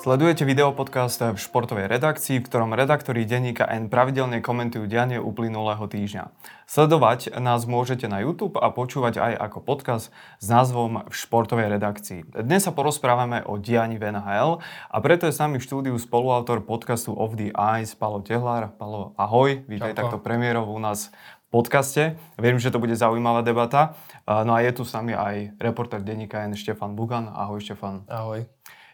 Sledujete videopodcast v športovej redakcii, v ktorom redaktori denníka N pravidelne komentujú dianie uplynulého týždňa. Sledovať nás môžete na YouTube a počúvať aj ako podcast s názvom v športovej redakcii. Dnes sa porozprávame o dianí v NHL a preto je s nami v štúdiu spoluautor podcastu Of the Eyes Palo Tehlár. Palo, ahoj, vítaj Čauko. takto premiérov u nás v podcaste. Verím, že to bude zaujímavá debata. No a je tu s nami aj reporter denníka N Štefan Bugan. Ahoj Štefan. Ahoj.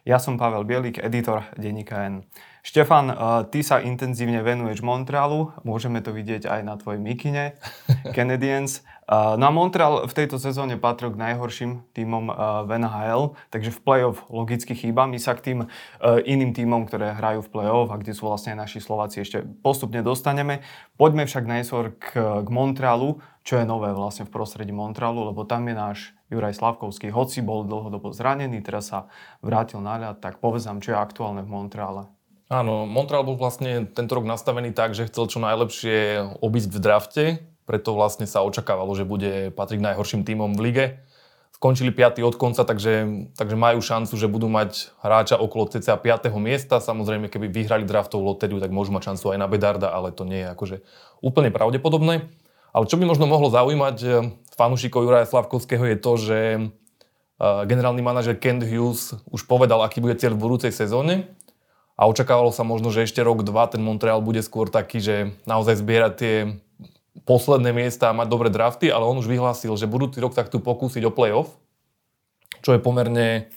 Ja som Pavel Bielik, editor denníka N. Štefan, eh, ty sa intenzívne venuješ Montrealu, môžeme to vidieť aj na tvojej mikine, Canadiens. Eh, no a Montreal v tejto sezóne patril k najhorším týmom eh, v NHL, takže v play-off logicky chýba. My sa k tým iným týmom, ktoré hrajú v play-off a kde sú vlastne naši Slováci ešte postupne dostaneme. Poďme však najskôr k, k Montrealu, čo je nové vlastne v prostredí Montrealu, lebo tam je náš Juraj Slavkovský, hoci bol dlhodobo zranený, teraz sa vrátil na ľad, tak povedz čo je aktuálne v Montreale. Áno, Montreal bol vlastne tento rok nastavený tak, že chcel čo najlepšie obísť v drafte, preto vlastne sa očakávalo, že bude patriť najhorším tímom v lige. Skončili 5. od konca, takže, takže majú šancu, že budú mať hráča okolo cca 5. miesta. Samozrejme, keby vyhrali draftovú lotériu, tak môžu mať šancu aj na Bedarda, ale to nie je akože úplne pravdepodobné. Ale čo by možno mohlo zaujímať eh, fanúšikov Juraja Slavkovského je to, že eh, generálny manažer Kent Hughes už povedal, aký bude cieľ v budúcej sezóne a očakávalo sa možno, že ešte rok, dva ten Montreal bude skôr taký, že naozaj zbierať tie posledné miesta a mať dobré drafty, ale on už vyhlásil, že budúci rok tak tu pokúsiť o playoff, čo je pomerne,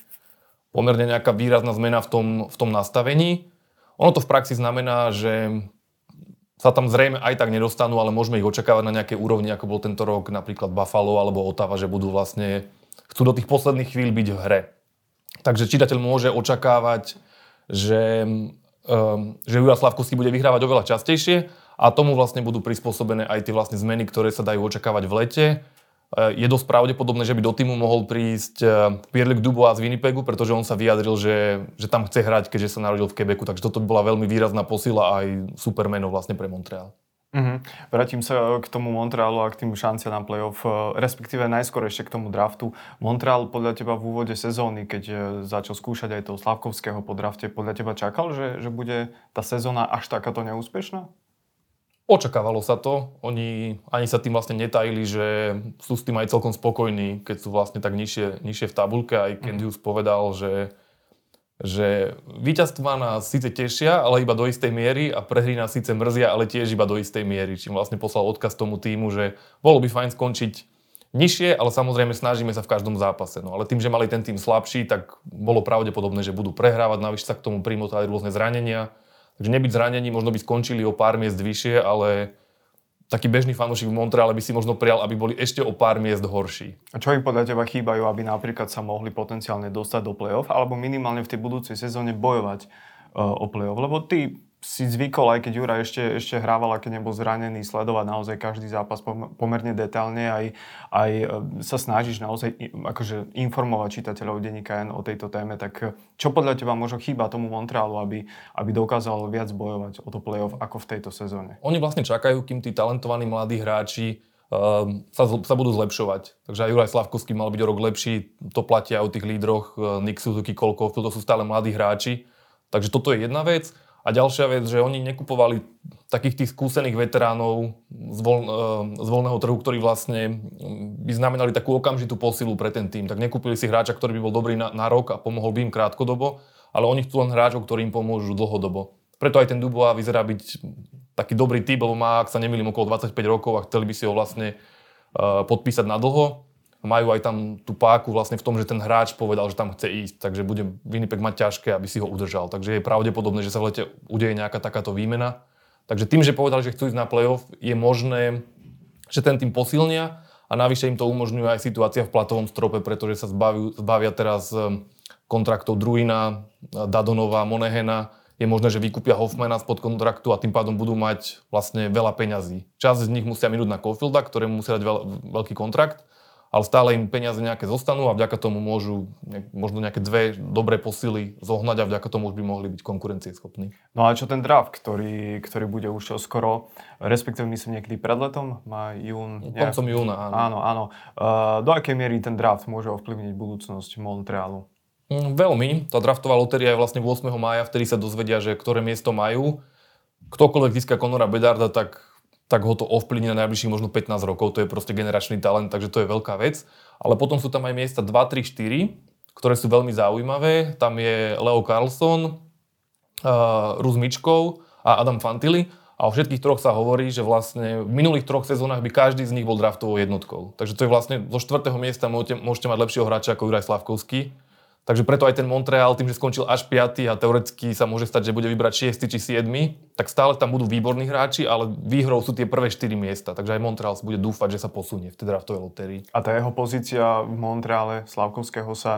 pomerne nejaká výrazná zmena v tom, v tom nastavení. Ono to v praxi znamená, že sa tam zrejme aj tak nedostanú, ale môžeme ich očakávať na nejakej úrovni, ako bol tento rok napríklad Buffalo alebo Ottawa, že budú vlastne, chcú do tých posledných chvíľ byť v hre. Takže čitateľ môže očakávať, že, um, že Jura Slavkovský bude vyhrávať oveľa častejšie a tomu vlastne budú prispôsobené aj tie vlastne zmeny, ktoré sa dajú očakávať v lete. Je dosť pravdepodobné, že by do týmu mohol prísť uh, Pierre-Luc Dubois z Winnipegu, pretože on sa vyjadril, že, že tam chce hrať, keďže sa narodil v Quebecu, takže toto by bola veľmi výrazná posila aj supermeno vlastne pre Montreal. Uh-huh. Vrátim sa k tomu Montrealu a k tým šanciam na playoff, e, respektíve najskôr ešte k tomu draftu. Montreal podľa teba v úvode sezóny, keď začal skúšať aj toho Slavkovského po drafte, podľa teba čakal, že, že bude tá sezóna až takáto neúspešná? Očakávalo sa to. Oni ani sa tým vlastne netajili, že sú s tým aj celkom spokojní, keď sú vlastne tak nižšie, nižšie v tabulke. Aj Ken Hughes povedal, že, že víťazstva nás síce tešia, ale iba do istej miery a prehry nás síce mrzia, ale tiež iba do istej miery. Čím vlastne poslal odkaz tomu týmu, že bolo by fajn skončiť nižšie, ale samozrejme snažíme sa v každom zápase. No ale tým, že mali ten tým slabší, tak bolo pravdepodobné, že budú prehrávať, navyše sa k tomu primotali rôzne zranenia Takže nebyť zranení, možno by skončili o pár miest vyššie, ale taký bežný fanúšik v Montreale by si možno prijal, aby boli ešte o pár miest horší. A čo im podľa teba chýbajú, aby napríklad sa mohli potenciálne dostať do play-off, alebo minimálne v tej budúcej sezóne bojovať uh, o play-off? Lebo ty si zvykol, aj keď Jura ešte, ešte hrával, keď nebol zranený, sledovať naozaj každý zápas pomerne detailne, aj, aj e, sa snažíš naozaj akože informovať čitateľov denníka N o tejto téme, tak čo podľa teba možno chýba tomu Montrealu, aby, aby dokázal viac bojovať o to playoff ako v tejto sezóne? Oni vlastne čakajú, kým tí talentovaní mladí hráči um, sa, sa budú zlepšovať. Takže aj Juraj Slavkovský mal byť o rok lepší, to platia o tých lídroch, e, Nick Suzuki, Kolkov, to sú stále mladí hráči. Takže toto je jedna vec. A ďalšia vec, že oni nekupovali takých tých skúsených veteránov z, voľ, e, z voľného trhu, ktorí vlastne by znamenali takú okamžitú posilu pre ten tým. Tak nekúpili si hráča, ktorý by bol dobrý na, na rok a pomohol by im krátkodobo, ale oni chcú len hráčov, ktorí im pomôžu dlhodobo. Preto aj ten Dubois vyzerá byť taký dobrý typ, lebo má, ak sa nemýlim, okolo 25 rokov a chceli by si ho vlastne uh, podpísať na dlho majú aj tam tú páku vlastne v tom, že ten hráč povedal, že tam chce ísť, takže bude Winnipeg mať ťažké, aby si ho udržal. Takže je pravdepodobné, že sa v lete udeje nejaká takáto výmena. Takže tým, že povedali, že chcú ísť na playoff, je možné, že ten tým posilnia a navyše im to umožňuje aj situácia v platovom strope, pretože sa zbaví, zbavia teraz ehm, kontraktov Druina, Dadonova, Monehena. Je možné, že vykúpia Hoffmana spod kontraktu a tým pádom budú mať vlastne veľa peňazí. Časť z nich musia minúť na Caulfielda, ktorému musia dať veľ, veľký kontrakt ale stále im peniaze nejaké zostanú a vďaka tomu môžu možno nejaké dve dobré posily zohnať a vďaka tomu už by mohli byť konkurencieschopní. No a čo ten draft, ktorý, ktorý bude už skoro, respektíve myslím niekedy pred letom, má jún... Koncom júna, áno. Áno, áno. Uh, do akej miery ten draft môže ovplyvniť budúcnosť Montrealu? Mm, veľmi. Tá draftová lotéria je vlastne 8. mája, vtedy sa dozvedia, že ktoré miesto majú. Ktokoľvek získa Conora Bedarda, tak, tak ho to ovplyvní na najbližších možno 15 rokov. To je proste generačný talent, takže to je veľká vec. Ale potom sú tam aj miesta 2, 3, 4, ktoré sú veľmi zaujímavé. Tam je Leo Carlson, uh, Rus Mičkov a Adam Fantili. A o všetkých troch sa hovorí, že vlastne v minulých troch sezónach by každý z nich bol draftovou jednotkou. Takže to je vlastne zo štvrtého miesta môžete, môžete mať lepšieho hráča ako Juraj Slavkovský. Takže preto aj ten Montreal, tým, že skončil až 5. a teoreticky sa môže stať, že bude vybrať 6. či 7. tak stále tam budú výborní hráči, ale výhrou sú tie prvé 4 miesta. Takže aj Montreal bude dúfať, že sa posunie v tej draftovej lotérii. A tá jeho pozícia v Montreale Slavkovského sa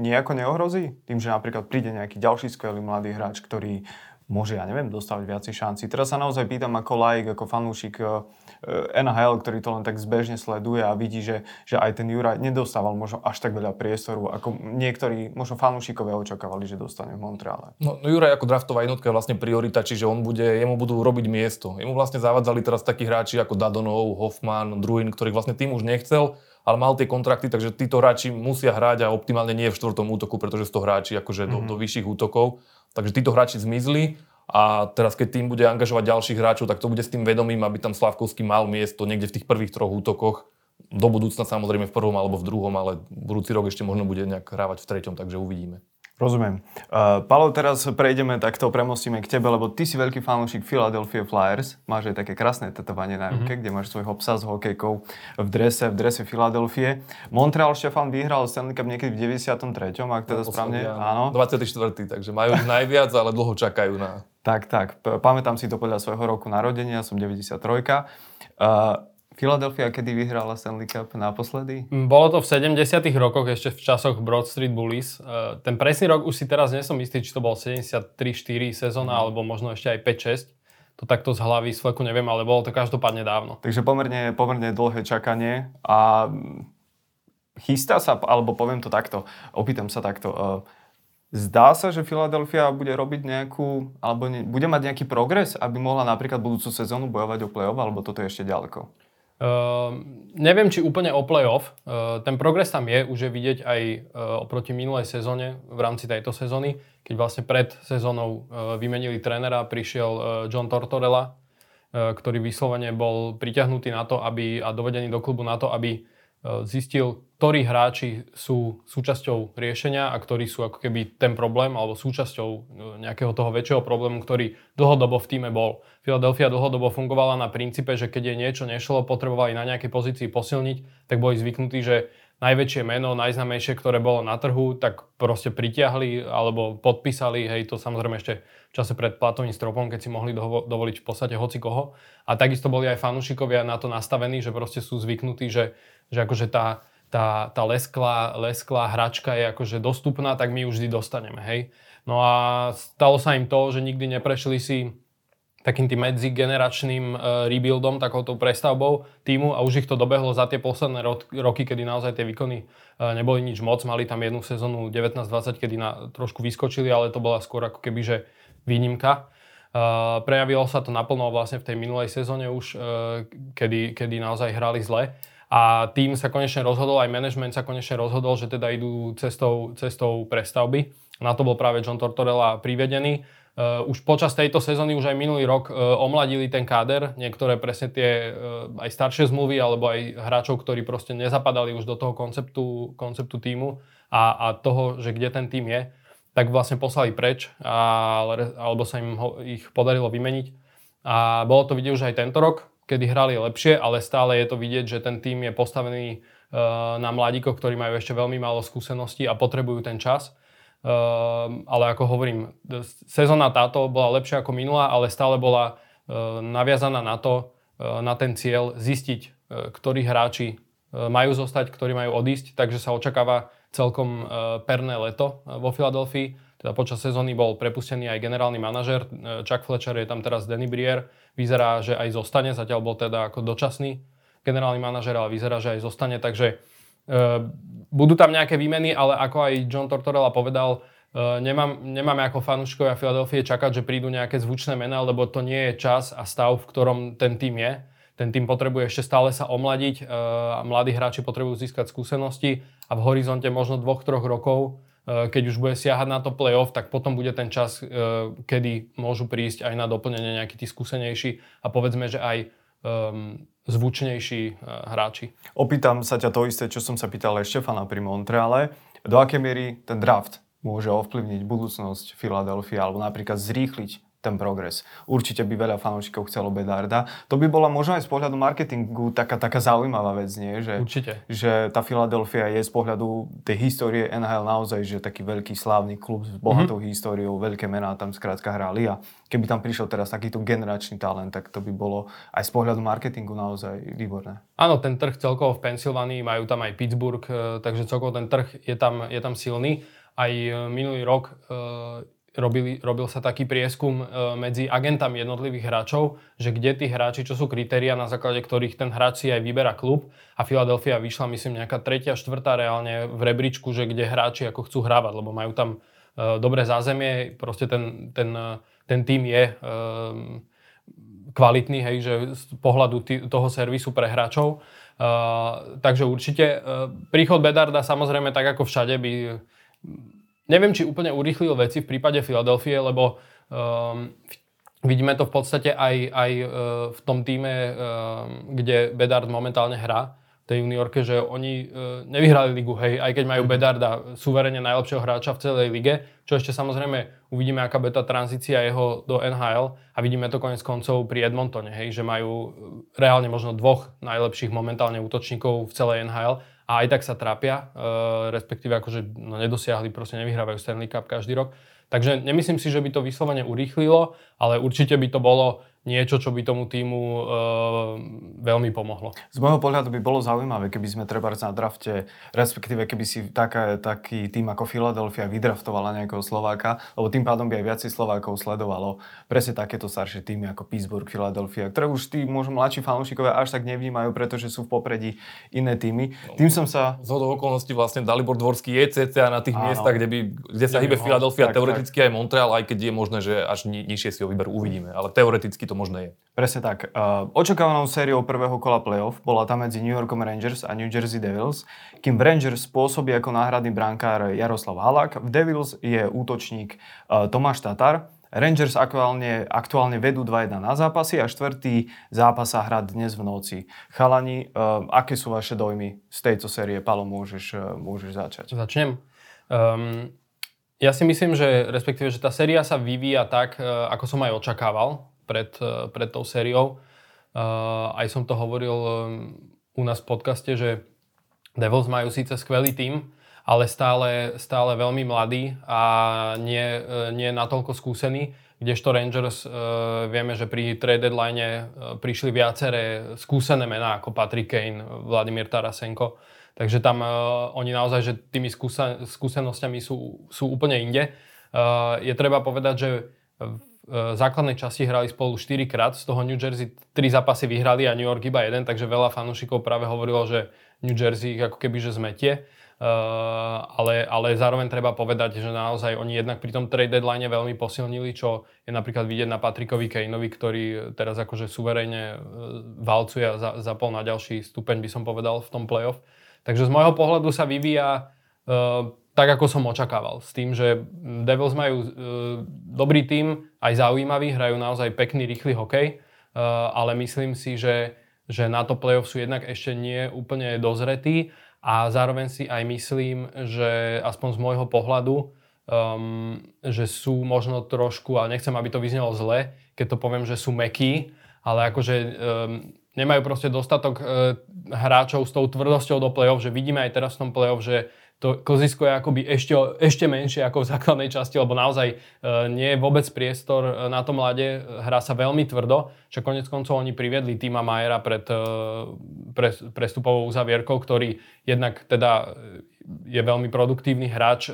nejako neohrozí? Tým, že napríklad príde nejaký ďalší skvelý mladý hráč, ktorý môže, ja neviem, dostávať viacej šanci. Teraz sa naozaj pýtam ako laik, ako fanúšik eh, NHL, ktorý to len tak zbežne sleduje a vidí, že, že aj ten Juraj nedostával možno až tak veľa priestoru, ako niektorí, možno fanúšikovia očakávali, že dostane v Montreale. No, no Juraj ako draftová jednotka je vlastne priorita, čiže on bude, jemu budú robiť miesto. Jemu vlastne zavadzali teraz takí hráči ako Dadonov, Hoffman, Druin, ktorých vlastne tým už nechcel, ale mal tie kontrakty, takže títo hráči musia hrať a optimálne nie v štvrtom útoku, pretože sú to hráči akože mm-hmm. do, do vyšších útokov. Takže títo hráči zmizli a teraz keď tým bude angažovať ďalších hráčov, tak to bude s tým vedomím, aby tam Slavkovský mal miesto niekde v tých prvých troch útokoch. Do budúcna samozrejme v prvom alebo v druhom, ale budúci rok ešte možno bude nejak hrávať v treťom, takže uvidíme. Rozumiem. Uh, Palo, teraz prejdeme, takto premostíme k tebe, lebo ty si veľký fanúšik Philadelphia Flyers. Máš aj také krásne tetovanie na ruke, mm-hmm. kde máš svojho psa s hokejkou v drese, v drese Philadelphia. Montreal Štefan vyhral Stanley Cup niekedy v 93. ak teda no, správne, áno. 24. takže majú najviac, ale dlho čakajú na... Tak, tak. Pamätám si to podľa svojho roku narodenia, som 93. Uh, Philadelphia kedy vyhrala Stanley Cup naposledy? Mm, bolo to v 70 rokoch, ešte v časoch Broad Street Bullies. E, ten presný rok už si teraz nesom istý, či to bol 73-4 sezóna, mm. alebo možno ešte aj 5-6. To takto z hlavy, z fleku neviem, ale bolo to každopádne dávno. Takže pomerne, pomerne dlhé čakanie a chystá sa, alebo poviem to takto, opýtam sa takto, e, Zdá sa, že Philadelphia bude robiť nejakú, alebo ne, bude mať nejaký progres, aby mohla napríklad budúcu sezónu bojovať o play-off, alebo toto je ešte ďaleko? Uh, neviem, či úplne o playoff. Uh, ten progres tam je, už je vidieť aj uh, oproti minulej sezóne, v rámci tejto sezóny, keď vlastne pred sezónou uh, vymenili trénera, prišiel uh, John Tortorella, uh, ktorý vyslovene bol priťahnutý na to, aby, a dovedený do klubu na to, aby zistil, ktorí hráči sú súčasťou riešenia a ktorí sú ako keby ten problém alebo súčasťou e, nejakého toho väčšieho problému, ktorý dlhodobo v týme bol. Philadelphia dlhodobo fungovala na princípe, že keď jej niečo nešlo, potrebovali na nejakej pozícii posilniť, tak boli zvyknutí, že najväčšie meno, najznamejšie, ktoré bolo na trhu, tak proste pritiahli alebo podpísali, hej, to samozrejme ešte v čase pred platovým stropom, keď si mohli dovoliť v podstate hoci koho. A takisto boli aj fanúšikovia na to nastavení, že proste sú zvyknutí, že, že akože tá, tá, tá lesklá, lesklá hračka je akože dostupná, tak my ju vždy dostaneme, hej. No a stalo sa im to, že nikdy neprešli si takým tým medzigeneračným uh, rebuildom, takouto prestavbou týmu a už ich to dobehlo za tie posledné ro- roky, kedy naozaj tie výkony uh, neboli nič moc. Mali tam jednu sezónu 19-20, kedy na, trošku vyskočili, ale to bola skôr ako keby, že výnimka. Uh, prejavilo sa to naplno vlastne v tej minulej sezóne už, kedy, kedy naozaj hrali zle. A tým sa konečne rozhodol, aj management sa konečne rozhodol, že teda idú cestou, cestou prestavby. Na to bol práve John Tortorella privedený. Uh, už počas tejto sezóny, už aj minulý rok uh, omladili ten káder, niektoré presne tie uh, aj staršie zmluvy, alebo aj hráčov, ktorí proste nezapadali už do toho konceptu, konceptu týmu a, a toho, že kde ten tým je, tak vlastne poslali preč, a, alebo sa im ho, ich podarilo vymeniť. A bolo to vidieť už aj tento rok, kedy hrali lepšie, ale stále je to vidieť, že ten tým je postavený na mladíkoch, ktorí majú ešte veľmi málo skúseností a potrebujú ten čas. Uh, ale ako hovorím, sezóna táto bola lepšia ako minulá, ale stále bola uh, naviazaná na to, uh, na ten cieľ zistiť, uh, ktorí hráči majú zostať, ktorí majú odísť, takže sa očakáva celkom perné leto vo Filadelfii. Teda počas sezóny bol prepustený aj generálny manažer, e, Chuck Fletcher je tam teraz Danny Brier, vyzerá, že aj zostane, zatiaľ bol teda ako dočasný generálny manažer, ale vyzerá, že aj zostane, takže e, budú tam nejaké výmeny, ale ako aj John Tortorella povedal, e, nemám, nemáme ako fanúškovia Filadelfie čakať, že prídu nejaké zvučné mená, lebo to nie je čas a stav, v ktorom ten tým je. Ten tým potrebuje ešte stále sa omladiť e, a mladí hráči potrebujú získať skúsenosti a v horizonte možno dvoch, troch rokov keď už bude siahať na to playoff, tak potom bude ten čas, kedy môžu prísť aj na doplnenie nejakí tí skúsenejší a povedzme, že aj um, zvučnejší hráči. Opýtam sa ťa to isté, čo som sa pýtal aj Štefana pri Montreale. Do akej miery ten draft môže ovplyvniť budúcnosť Filadelfia alebo napríklad zrýchliť ten progres. Určite by veľa fanúšikov chcelo Bedarda. To by bola možno aj z pohľadu marketingu taká, taká zaujímavá vec, nie? Že, Určite. Že tá Filadelfia je z pohľadu tej histórie NHL naozaj, že taký veľký slávny klub s bohatou mm-hmm. históriou, veľké mená tam skrátka hrali a keby tam prišiel teraz takýto generačný talent, tak to by bolo aj z pohľadu marketingu naozaj výborné. Áno, ten trh celkovo v Pensylvánii, majú tam aj Pittsburgh, eh, takže celkovo ten trh je tam, je tam silný. Aj eh, minulý rok eh, robili, robil sa taký prieskum e, medzi agentami jednotlivých hráčov, že kde tí hráči, čo sú kritéria, na základe ktorých ten hráč si aj vyberá klub. A Philadelphia vyšla, myslím, nejaká tretia, štvrtá reálne v rebríčku, že kde hráči ako chcú hrávať, lebo majú tam e, dobré zázemie, proste ten, ten, e, ten tým je kvalitný, hej, že z pohľadu tý, toho servisu pre hráčov. Uh, takže určite uh, príchod Bedarda samozrejme tak ako všade by neviem, či úplne urýchlil veci v prípade Filadelfie, lebo um, vidíme to v podstate aj, aj uh, v tom týme, uh, kde Bedard momentálne hrá, tej juniorke, že oni uh, nevyhrali ligu, hej, aj keď majú mhm. Bedarda, suverene najlepšieho hráča v celej lige, čo ešte samozrejme uvidíme, aká tá tranzícia jeho do NHL a vidíme to konec koncov pri Edmontone, hej, že majú uh, reálne možno dvoch najlepších momentálne útočníkov v celej NHL a aj tak sa trápia, uh, respektíve akože no, nedosiahli, proste nevyhrávajú Stanley Cup každý rok. Takže nemyslím si, že by to vyslovene urýchlilo, ale určite by to bolo niečo, čo by tomu týmu e, veľmi pomohlo. Z môjho pohľadu by bolo zaujímavé, keby sme treba na drafte, respektíve keby si taká, taký tým ako Philadelphia vydraftovala nejakého Slováka, lebo tým pádom by aj viacej Slovákov sledovalo presne takéto staršie týmy ako Pittsburgh, Philadelphia, ktoré už tí možno mladší fanúšikovia až tak nevnímajú, pretože sú v popredí iné týmy. No, tým som sa... Z okolností vlastne Dalibor Dvorský je cca na tých Áno. miestach, kde, by, kde sa hýbe Philadelphia, tak, teoreticky tak. aj Montreal, aj keď je možné, že až ni- nižšie si ho vyberú, uvidíme. Ale teoreticky to možné je. Presne tak. Očakávanou sériou prvého kola playoff bola tam medzi New Yorkom Rangers a New Jersey Devils, kým v Rangers pôsobí ako náhradný brankár Jaroslav Halak, v Devils je útočník Tomáš Tatar. Rangers aktuálne, aktuálne vedú 2-1 na zápasy a štvrtý zápas sa hrá dnes v noci. Chalani, aké sú vaše dojmy z tejto série? Palo, môžeš, môžeš začať. Začnem. Um, ja si myslím, že respektíve, že tá séria sa vyvíja tak, ako som aj očakával pred, eh, pred tou sériou. Uh, aj som to hovoril um, u nás v podcaste, že Devils majú síce skvelý tým, ale stále, stále veľmi mladý a nie, nie natoľko skúsený. Kdežto Rangers uh, vieme, že pri trade deadline prišli viaceré skúsené mená ako Patrick Kane, Vladimír Tarasenko. Takže tam uh, oni naozaj, že tými skúsen- skúsenosťami sú, sú úplne inde. Uh, je treba povedať, že základnej časti hrali spolu 4 krát, z toho New Jersey 3 zápasy vyhrali a New York iba jeden, takže veľa fanúšikov práve hovorilo, že New Jersey ako keby že zmetie. Uh, ale, ale zároveň treba povedať, že naozaj oni jednak pri tom trade deadline veľmi posilnili, čo je napríklad vidieť na Patrikovi Kaneovi, ktorý teraz akože suverejne uh, valcuje a za, zapol na ďalší stupeň, by som povedal, v tom playoff. Takže z môjho pohľadu sa vyvíja uh, tak, ako som očakával. S tým, že Devils majú e, dobrý tým, aj zaujímavý, hrajú naozaj pekný, rýchly hokej, e, ale myslím si, že, že na to playoff sú jednak ešte nie úplne dozretí a zároveň si aj myslím, že aspoň z môjho pohľadu, um, že sú možno trošku, a nechcem, aby to vyznelo zle, keď to poviem, že sú mekí, ale akože um, nemajú proste dostatok uh, hráčov s tou tvrdosťou do play-off, že vidíme aj teraz v tom play-off, že to kozisko je akoby ešte, ešte menšie ako v základnej časti, lebo naozaj e, nie je vôbec priestor e, na to mlade, hrá sa veľmi tvrdo, že konec koncov oni priviedli týma Majera pred e, pre, prestupovou uzavierkou, ktorý jednak teda je veľmi produktívny hráč, e,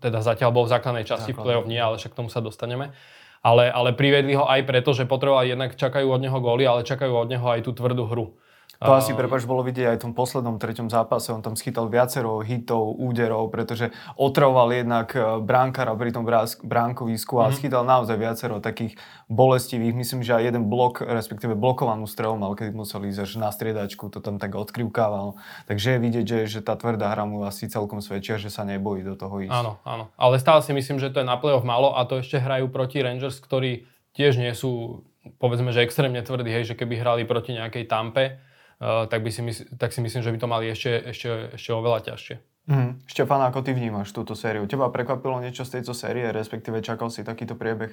teda zatiaľ bol v základnej časti Základ. v play-off nie, ale však k tomu sa dostaneme. Ale, ale priviedli ho aj preto, že potrebovali jednak čakajú od neho góly, ale čakajú od neho aj tú tvrdú hru. To asi, prepáč, bolo vidieť aj v tom poslednom treťom zápase. On tam schytal viacero hitov, úderov, pretože otravoval jednak e, bránkara pri tom bránkovisku a mm-hmm. schytal naozaj viacero takých bolestivých. Myslím, že aj jeden blok, respektíve blokovanú strelu mal, kedy museli ísť až na striedačku, to tam tak odkrivkával. Takže je vidieť, že, že tá tvrdá hra mu asi celkom svedčia, že sa nebojí do toho ísť. Áno, áno. Ale stále si myslím, že to je na play-off malo a to ešte hrajú proti Rangers, ktorí tiež nie sú povedzme, že extrémne tvrdí, hej, že keby hrali proti nejakej Tampe, tak, by si mysl- tak si myslím, že by to mali ešte, ešte, ešte oveľa ťažšie. Mm. Štefán, ako ty vnímaš túto sériu? Teba prekvapilo niečo z tejto série, respektíve čakal si takýto priebeh?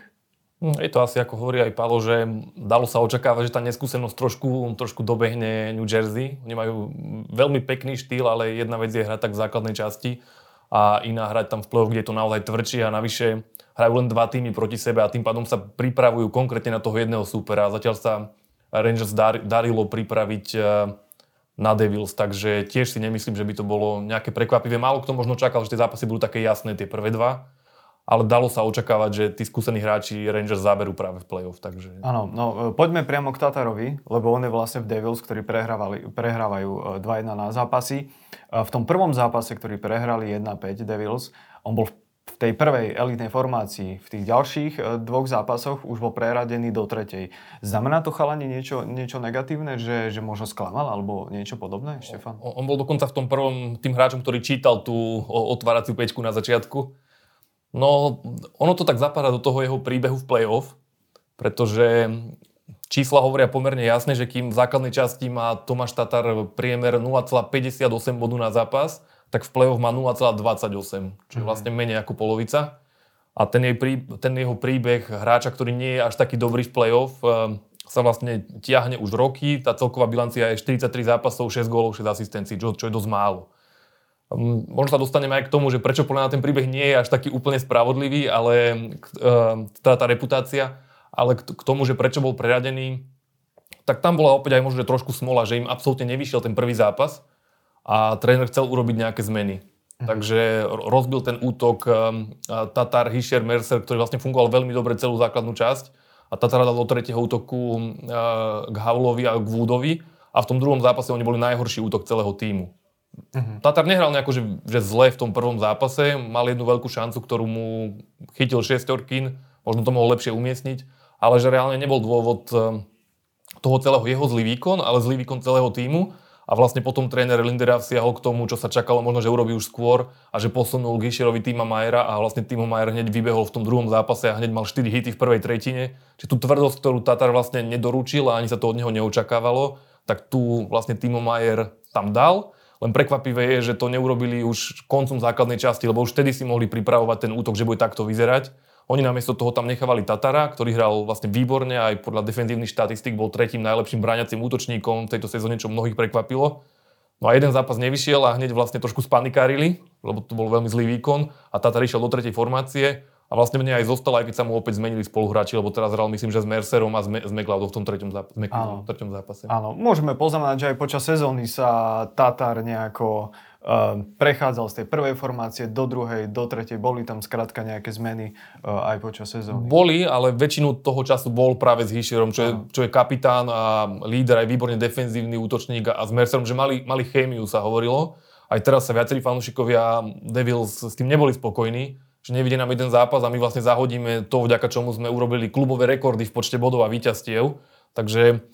Hm, je to asi, ako hovorí aj Palo, že dalo sa očakávať, že tá neskúsenosť trošku, trošku dobehne New Jersey. Oni majú veľmi pekný štýl, ale jedna vec je hrať tak v základnej časti a iná hrať tam v play kde je to naozaj tvrdšie a navyše hrajú len dva týmy proti sebe a tým pádom sa pripravujú konkrétne na toho jedného súpera. Zatiaľ sa Rangers dar, darilo pripraviť e, na Devils, takže tiež si nemyslím, že by to bolo nejaké prekvapivé. Málo kto možno čakal, že tie zápasy budú také jasné, tie prvé dva, ale dalo sa očakávať, že tí skúsení hráči Rangers záberú práve v play-off. Takže... Áno, no e, poďme priamo k Tatarovi, lebo on je vlastne v Devils, ktorí prehrávajú 2-1 e, na zápasy. V tom prvom zápase, ktorý prehrali 1-5 Devils, on bol v v tej prvej elitnej formácii, v tých ďalších e, dvoch zápasoch už bol preradený do tretej. Znamená to chalani niečo, niečo negatívne, že, že možno sklamal alebo niečo podobné, Štefan? On, on bol dokonca v tom prvom tým hráčom, ktorý čítal tú otváraciu pečku na začiatku. No, ono to tak zapadá do toho jeho príbehu v play-off, pretože čísla hovoria pomerne jasne, že kým v základnej časti má Tomáš Tatar priemer 0,58 bodu na zápas, tak v play-off má 0,28, čo je vlastne menej ako polovica. A ten, jej prí, ten jeho príbeh hráča, ktorý nie je až taký dobrý v play-off, eh, sa vlastne tiahne už roky. Tá celková bilancia je 43 zápasov, 6 gólov, 6 asistencií, čo, čo je dosť málo. Mm, možno sa dostaneme aj k tomu, že prečo podľa ten príbeh nie je až taký úplne spravodlivý, ale uh, teda tá reputácia, ale k, tomu, že prečo bol preradený, tak tam bola opäť aj možno trošku smola, že im absolútne nevyšiel ten prvý zápas a tréner chcel urobiť nejaké zmeny. Mhm. Takže rozbil ten útok um, Tatar, Hischer, Mercer, ktorý vlastne fungoval veľmi dobre celú základnú časť a Tatar dal do tretieho útoku uh, k Havlovi a k Woodovi a v tom druhom zápase oni boli najhorší útok celého týmu. Uh-huh. Tatar nehral nejako, že, že zle v tom prvom zápase, mal jednu veľkú šancu, ktorú mu chytil šestorkin, možno to mohol lepšie umiestniť, ale že reálne nebol dôvod um, toho celého jeho zlý výkon, ale zlý výkon celého týmu a vlastne potom tréner Lindera siahol k tomu, čo sa čakalo možno, že urobí už skôr a že posunul Gišerovi týma Majera a vlastne Timo Majer hneď vybehol v tom druhom zápase a hneď mal 4 hity v prvej tretine. Čiže tú tvrdosť, ktorú Tatar vlastne nedoručil a ani sa to od neho neočakávalo, tak tu vlastne Timo Majer tam dal. Len prekvapivé je, že to neurobili už koncom základnej časti, lebo už vtedy si mohli pripravovať ten útok, že bude takto vyzerať. Oni namiesto toho tam nechávali Tatara, ktorý hral vlastne výborne, aj podľa defenzívnych štatistík bol tretím najlepším bráňacím útočníkom v tejto sezóne, čo mnohých prekvapilo. No a jeden zápas nevyšiel a hneď vlastne trošku spanikárili, lebo to bol veľmi zlý výkon a Tatar išiel do tretej formácie a vlastne mne aj zostal, aj keď sa mu opäť zmenili spoluhráči, lebo teraz hral myslím, že s Mercerom a s, Me- s McLeodom v tom treťom, záp- Áno. treťom zápase. Áno, môžeme poznamenať, že aj počas sezóny sa Tatar nejako prechádzal z tej prvej formácie do druhej, do tretej. Boli tam skrátka nejaké zmeny uh, aj počas sezóny? Boli, ale väčšinu toho času bol práve s Hišerom, čo je, čo je kapitán a líder, aj výborne defenzívny útočník a s Mercerom, že mali, mali chémiu, sa hovorilo. Aj teraz sa viacerí fanúšikovia Devils s tým neboli spokojní, že nevidie nám jeden zápas a my vlastne zahodíme to, vďaka čomu sme urobili klubové rekordy v počte bodov a víťazstiev. Takže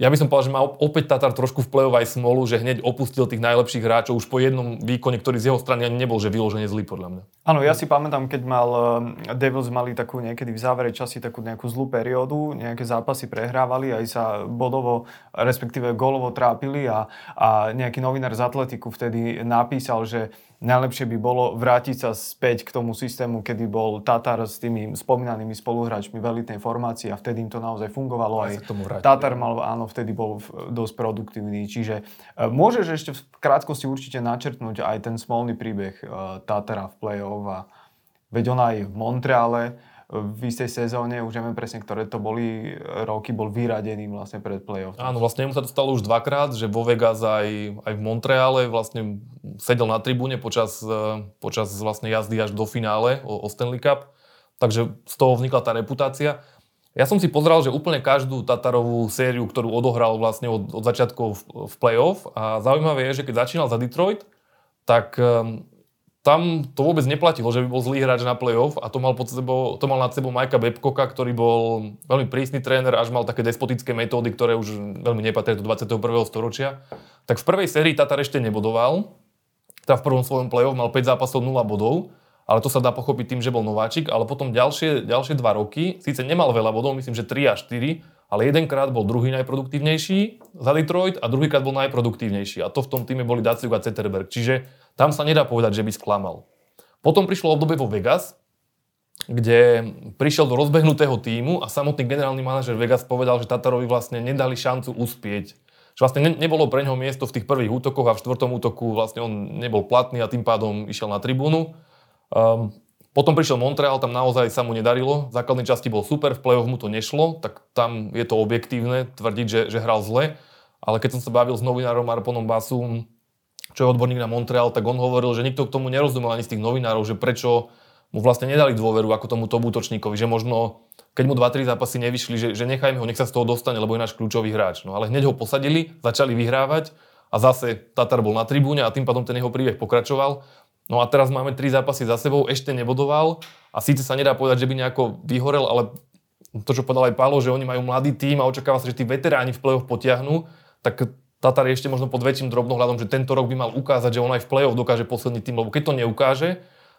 ja by som povedal, že má opäť Tatar trošku vplyv aj smolu, že hneď opustil tých najlepších hráčov už po jednom výkone, ktorý z jeho strany ani nebol, že vyložene zlý podľa mňa. Áno, ja si pamätám, keď mal eh, Devils mali takú niekedy v závere časy takú nejakú zlú periódu, nejaké zápasy prehrávali, aj sa bodovo, respektíve golovo trápili a, a nejaký novinár z Atletiku vtedy napísal, že najlepšie by bolo vrátiť sa späť k tomu systému, kedy bol Tatar s tými spomínanými spoluhráčmi v elitnej formácii a vtedy im to naozaj fungovalo. Aj, aj Tatar mal, áno, vtedy bol dosť produktívny. Čiže e, môžeš ešte v krátkosti určite načrtnúť aj ten smolný príbeh e, Tatara v play-off a veď on aj v Montreale v istej sezóne, už neviem presne, ktoré to boli roky, bol vyradený vlastne pred playoff. Áno, vlastne mu sa to stalo už dvakrát, že vo Vegas aj, aj v Montreale vlastne sedel na tribúne počas, e, počas vlastne jazdy až do finále o, o Stanley Cup. Takže z toho vznikla tá reputácia. Ja som si pozrel, že úplne každú Tatarovú sériu, ktorú odohral vlastne od, od začiatku v, v play-off a zaujímavé je, že keď začínal za Detroit, tak um, tam to vôbec neplatilo, že by bol zlý hráč na play-off a to mal, pod sebou, to mal nad sebou Majka Babcocka, ktorý bol veľmi prísny tréner, až mal také despotické metódy, ktoré už veľmi nepatria do 21. storočia. Tak v prvej sérii Tatar ešte nebodoval, teda v prvom svojom play-off mal 5 zápasov 0 bodov, ale to sa dá pochopiť tým, že bol nováčik, ale potom ďalšie, ďalšie dva roky, síce nemal veľa bodov, myslím, že 3 a 4, ale jedenkrát bol druhý najproduktívnejší za Detroit a druhýkrát bol najproduktívnejší. A to v tom týme boli Daciuk a Zetterberg. Čiže tam sa nedá povedať, že by sklamal. Potom prišlo obdobie vo Vegas, kde prišiel do rozbehnutého týmu a samotný generálny manažer Vegas povedal, že Tatarovi vlastne nedali šancu uspieť. Že vlastne ne, nebolo pre neho miesto v tých prvých útokoch a v štvrtom útoku vlastne on nebol platný a tým pádom išiel na tribúnu. Um, potom prišiel Montreal, tam naozaj sa mu nedarilo. V základnej časti bol super, v play-off mu to nešlo, tak tam je to objektívne tvrdiť, že, že hral zle. Ale keď som sa bavil s novinárom Arponom Basu, čo je odborník na Montreal, tak on hovoril, že nikto k tomu nerozumel ani z tých novinárov, že prečo mu vlastne nedali dôveru ako tomu top útočníkovi, že možno keď mu 2-3 zápasy nevyšli, že, že nechajme ho, nech sa z toho dostane, lebo je náš kľúčový hráč. No ale hneď ho posadili, začali vyhrávať a zase Tatar bol na tribúne a tým pádom ten jeho príbeh pokračoval. No a teraz máme tri zápasy za sebou, ešte nebodoval a síce sa nedá povedať, že by nejako vyhorel, ale to, čo povedal aj Pálo, že oni majú mladý tým a očakáva sa, že tí veteráni v play-off potiahnu, tak Tatar je ešte možno pod väčším drobnohľadom, že tento rok by mal ukázať, že on aj v play-off dokáže posledný tým, lebo keď to neukáže,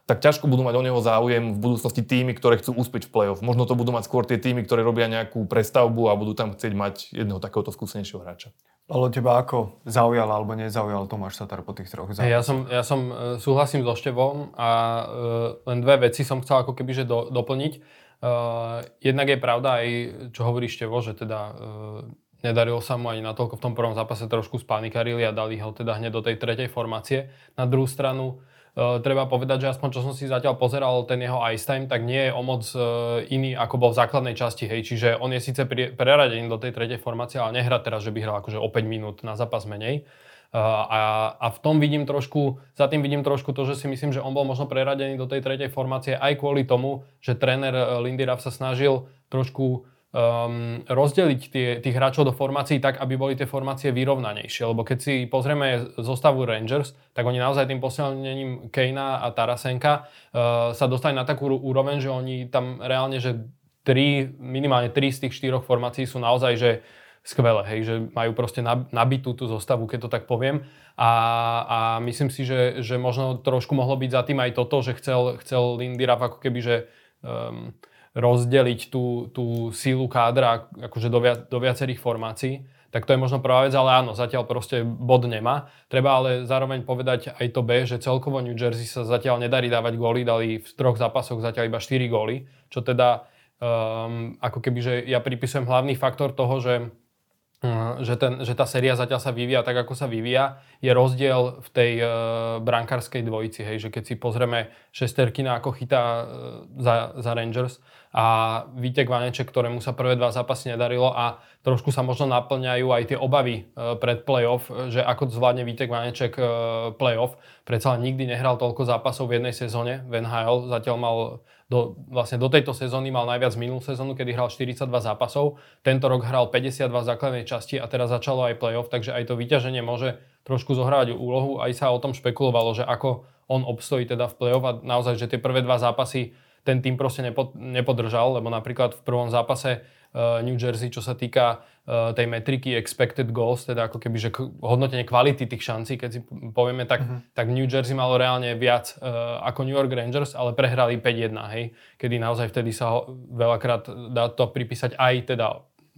tak ťažko budú mať o neho záujem v budúcnosti týmy, ktoré chcú úspieť v play-off. Možno to budú mať skôr tie týmy, ktoré robia nejakú prestavbu a budú tam chcieť mať jedného takéhoto skúsenejšieho hráča. Ale teba ako zaujal alebo nezaujal Tomáš Tatar po tých troch zápasoch? Ja som, ja som e, súhlasím so Števom a uh, len dve veci som chcel ako keby že do, doplniť. Uh, jednak je pravda aj, čo hovorí Števo, že teda uh, nedarilo sa mu ani natoľko v tom prvom zápase trošku spanikarili a dali ho teda hneď do tej tretej formácie. Na druhú stranu Uh, treba povedať, že aspoň čo som si zatiaľ pozeral, ten jeho ice time, tak nie je o moc uh, iný, ako bol v základnej časti, hej. Čiže on je síce pri, preradený do tej tretej formácie, ale nehrá teraz, že by hral akože o 5 minút na zápas menej. Uh, a, a v tom vidím trošku, za tým vidím trošku to, že si myslím, že on bol možno preradený do tej tretej formácie aj kvôli tomu, že tréner Lindy Ruff sa snažil trošku um, rozdeliť tie, tých hráčov do formácií tak, aby boli tie formácie vyrovnanejšie. Lebo keď si pozrieme zostavu Rangers, tak oni naozaj tým posilnením Kejna a Tarasenka uh, sa dostali na takú úroveň, že oni tam reálne, že tri, minimálne tri z tých štyroch formácií sú naozaj, že skvelé, hej, že majú proste nabitú tú zostavu, keď to tak poviem. A, a myslím si, že, že možno trošku mohlo byť za tým aj toto, že chcel, chcel Lindy Ruff ako keby, že um, rozdeliť tú, tú sílu kádra akože do, viac, do viacerých formácií, tak to je možno prvá vec, ale áno, zatiaľ proste bod nemá. Treba ale zároveň povedať aj to B, že celkovo New Jersey sa zatiaľ nedarí dávať góly, dali v troch zápasoch zatiaľ iba 4 góly, čo teda um, ako keby, že ja pripisujem hlavný faktor toho, že že, ten, že tá séria zatiaľ sa vyvíja tak, ako sa vyvíja, je rozdiel v tej uh, brankárskej dvojici, hej, že keď si pozrieme Šesterkina, ako chytá uh, za, za Rangers a Vítek Vaneček, ktorému sa prvé dva zápasy nedarilo a trošku sa možno naplňajú aj tie obavy uh, pred playoff, že ako zvládne Vítek Vaneček uh, playoff. Predsa nikdy nehral toľko zápasov v jednej sezóne v NHL, zatiaľ mal do, vlastne do tejto sezóny mal najviac minulú sezónu, kedy hral 42 zápasov. Tento rok hral 52 v základnej časti a teraz začalo aj playoff, takže aj to vyťaženie môže trošku zohrávať úlohu. Aj sa o tom špekulovalo, že ako on obstojí teda v playoff a naozaj, že tie prvé dva zápasy ten tým proste nepodržal, lebo napríklad v prvom zápase New Jersey, čo sa týka uh, tej metriky expected goals, teda ako keby, že hodnotenie kvality tých šancí, keď si povieme, tak, uh-huh. tak New Jersey malo reálne viac uh, ako New York Rangers, ale prehrali 5-1, hej, kedy naozaj vtedy sa ho, veľakrát dá to pripísať aj teda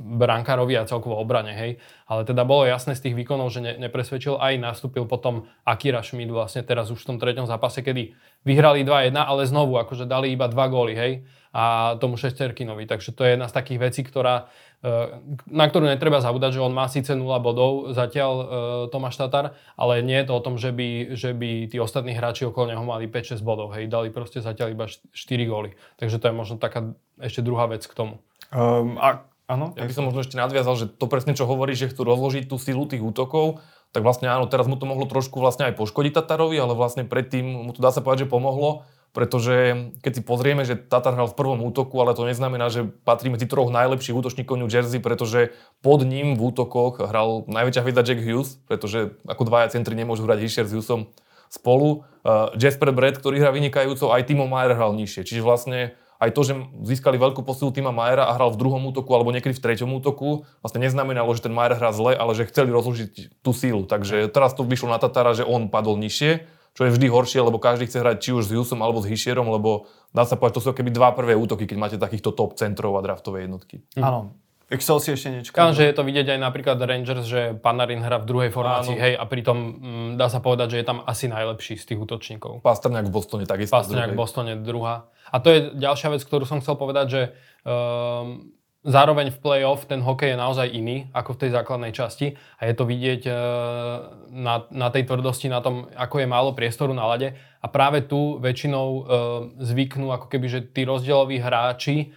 brankárovi a celkovo obrane, hej. Ale teda bolo jasné z tých výkonov, že ne, nepresvedčil, aj nastúpil potom Akira Schmidt vlastne teraz už v tom treťom zápase, kedy vyhrali 2-1, ale znovu akože dali iba dva góly, hej, a tomu Šesterkinovi. Takže to je jedna z takých vecí, ktorá, e, na ktorú netreba zabúdať, že on má síce 0 bodov zatiaľ e, Tomáš Tatar, ale nie je to o tom, že by, že by tí ostatní hráči okolo neho mali 5-6 bodov, hej, dali proste zatiaľ iba 4 góly. Takže to je možno taká ešte druhá vec k tomu. Um, a Áno. Ja by som možno ešte nadviazal, že to presne čo hovorí, že chcú rozložiť tú silu tých útokov, tak vlastne áno, teraz mu to mohlo trošku vlastne aj poškodiť Tatarovi, ale vlastne predtým mu to dá sa povedať, že pomohlo, pretože keď si pozrieme, že Tatar hral v prvom útoku, ale to neznamená, že patrí medzi troch najlepších útočníkov New Jersey, pretože pod ním v útokoch hral najväčšia hviezda Jack Hughes, pretože ako dvaja centri nemôžu hrať Hischer s Hughesom spolu. Uh, Jasper Brett, ktorý hrá vynikajúco, aj Timo Mayer hral nižšie. Čiže vlastne aj to, že získali veľkú posilu Tima Majera a hral v druhom útoku alebo niekedy v treťom útoku, vlastne neznamenalo, že ten Majer hrá zle, ale že chceli rozložiť tú sílu. Takže teraz to vyšlo na Tatara, že on padol nižšie čo je vždy horšie, lebo každý chce hrať či už s Hughesom alebo s Hišierom, lebo dá sa povedať, to sú keby dva prvé útoky, keď máte takýchto top centrov a draftové jednotky. Mhm. Áno. Excel si ešte niečo. že je to vidieť aj napríklad Rangers, že Panarin hrá v druhej formácii, hej, a pritom m, mm, dá sa povedať, že je tam asi najlepší z tých útočníkov. Pastrňák v Bostone takisto. Pastrňák v Bostone druhá. A to je ďalšia vec, ktorú som chcel povedať, že um, Zároveň v play-off ten hokej je naozaj iný ako v tej základnej časti a je to vidieť e, na, na tej tvrdosti, na tom, ako je málo priestoru na lade a práve tu väčšinou e, zvyknú ako keby, že tí rozdieloví hráči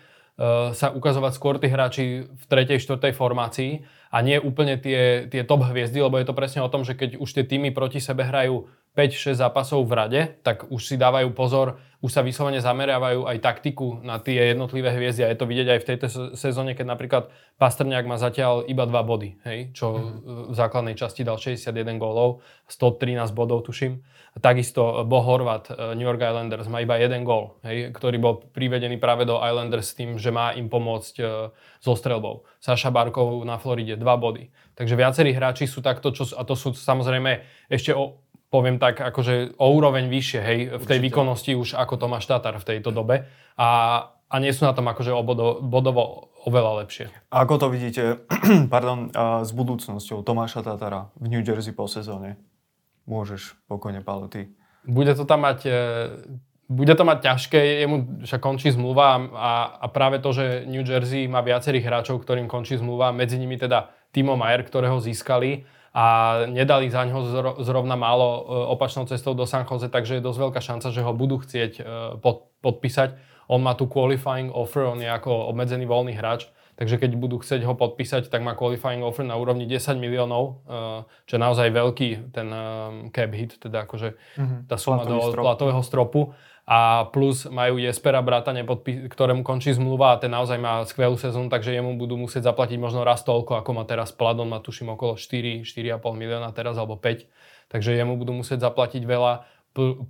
sa ukazovať skôr tí hráči v tretej, štvrtej formácii a nie úplne tie, tie top hviezdy, lebo je to presne o tom, že keď už tie týmy proti sebe hrajú 5-6 zápasov v rade, tak už si dávajú pozor, už sa vyslovene zameriavajú aj taktiku na tie jednotlivé hviezdy a je to vidieť aj v tejto sezóne, keď napríklad Pastrňák má zatiaľ iba 2 body, hej, čo mm. v základnej časti dal 61 gólov, 113 bodov tuším. Takisto Bo Horvat, eh, New York Islanders má iba jeden gól, hej, ktorý bol privedený práve do Islanders s tým, že má im pomôcť uh, so strelbou. Saša Barkov na Floride 2 body. Takže viacerí hráči sú takto, čo, a to sú samozrejme ešte o, poviem tak, akože o úroveň vyššie, hej, v tej Určite. výkonnosti už ako Tomáš Tatar v tejto dobe. A, a nie sú na tom akože obodo, bodovo oveľa lepšie. A ako to vidíte pardon, s budúcnosťou Tomáša Tatara v New Jersey po sezóne? Môžeš pokojne, Paolo, ty. Bude to tam mať e, bude to mať ťažké, jemu však končí zmluva a, a práve to, že New Jersey má viacerých hráčov, ktorým končí zmluva, medzi nimi teda Timo Mayer, ktorého získali, a nedali za ňo zrovna málo e, opačnou cestou do San Jose, takže je dosť veľká šanca, že ho budú chcieť e, pod, podpísať. On má tu qualifying offer, on je ako obmedzený voľný hráč, takže keď budú chcieť ho podpísať, tak má qualifying offer na úrovni 10 miliónov, e, čo je naozaj veľký ten cap hit, teda akože mm-hmm. tá suma Platový do strop. platového stropu a plus majú Jespera brata, nepodpí- ktorému končí zmluva a ten naozaj má skvelú sezónu, takže jemu budú musieť zaplatiť možno raz toľko, ako má teraz Pladon, má tuším okolo 4, 4,5 milióna teraz alebo 5, takže jemu budú musieť zaplatiť veľa,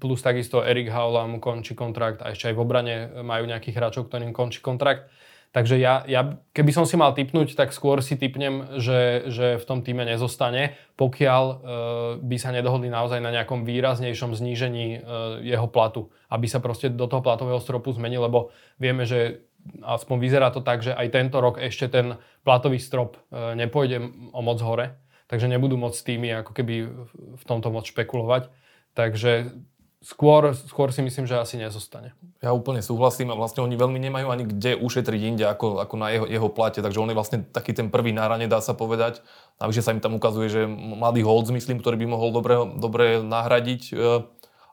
plus takisto Erik Haula mu končí kontrakt a ešte aj v obrane majú nejakých hráčov, ktorým končí kontrakt. Takže ja, ja, keby som si mal typnúť, tak skôr si typnem, že, že v tom týme nezostane, pokiaľ e, by sa nedohodli naozaj na nejakom výraznejšom znížení e, jeho platu. Aby sa proste do toho platového stropu zmenil, lebo vieme, že aspoň vyzerá to tak, že aj tento rok ešte ten platový strop e, nepôjde o moc hore, takže nebudú môcť týmy ako keby v tomto moc špekulovať. Takže skôr, skôr si myslím, že asi nezostane. Ja úplne súhlasím a vlastne oni veľmi nemajú ani kde ušetriť inde ako, ako na jeho, jeho plate, takže on je vlastne taký ten prvý nárane, dá sa povedať. Navyše sa im tam ukazuje, že mladý Holc, myslím, ktorý by mohol dobre, dobre nahradiť e,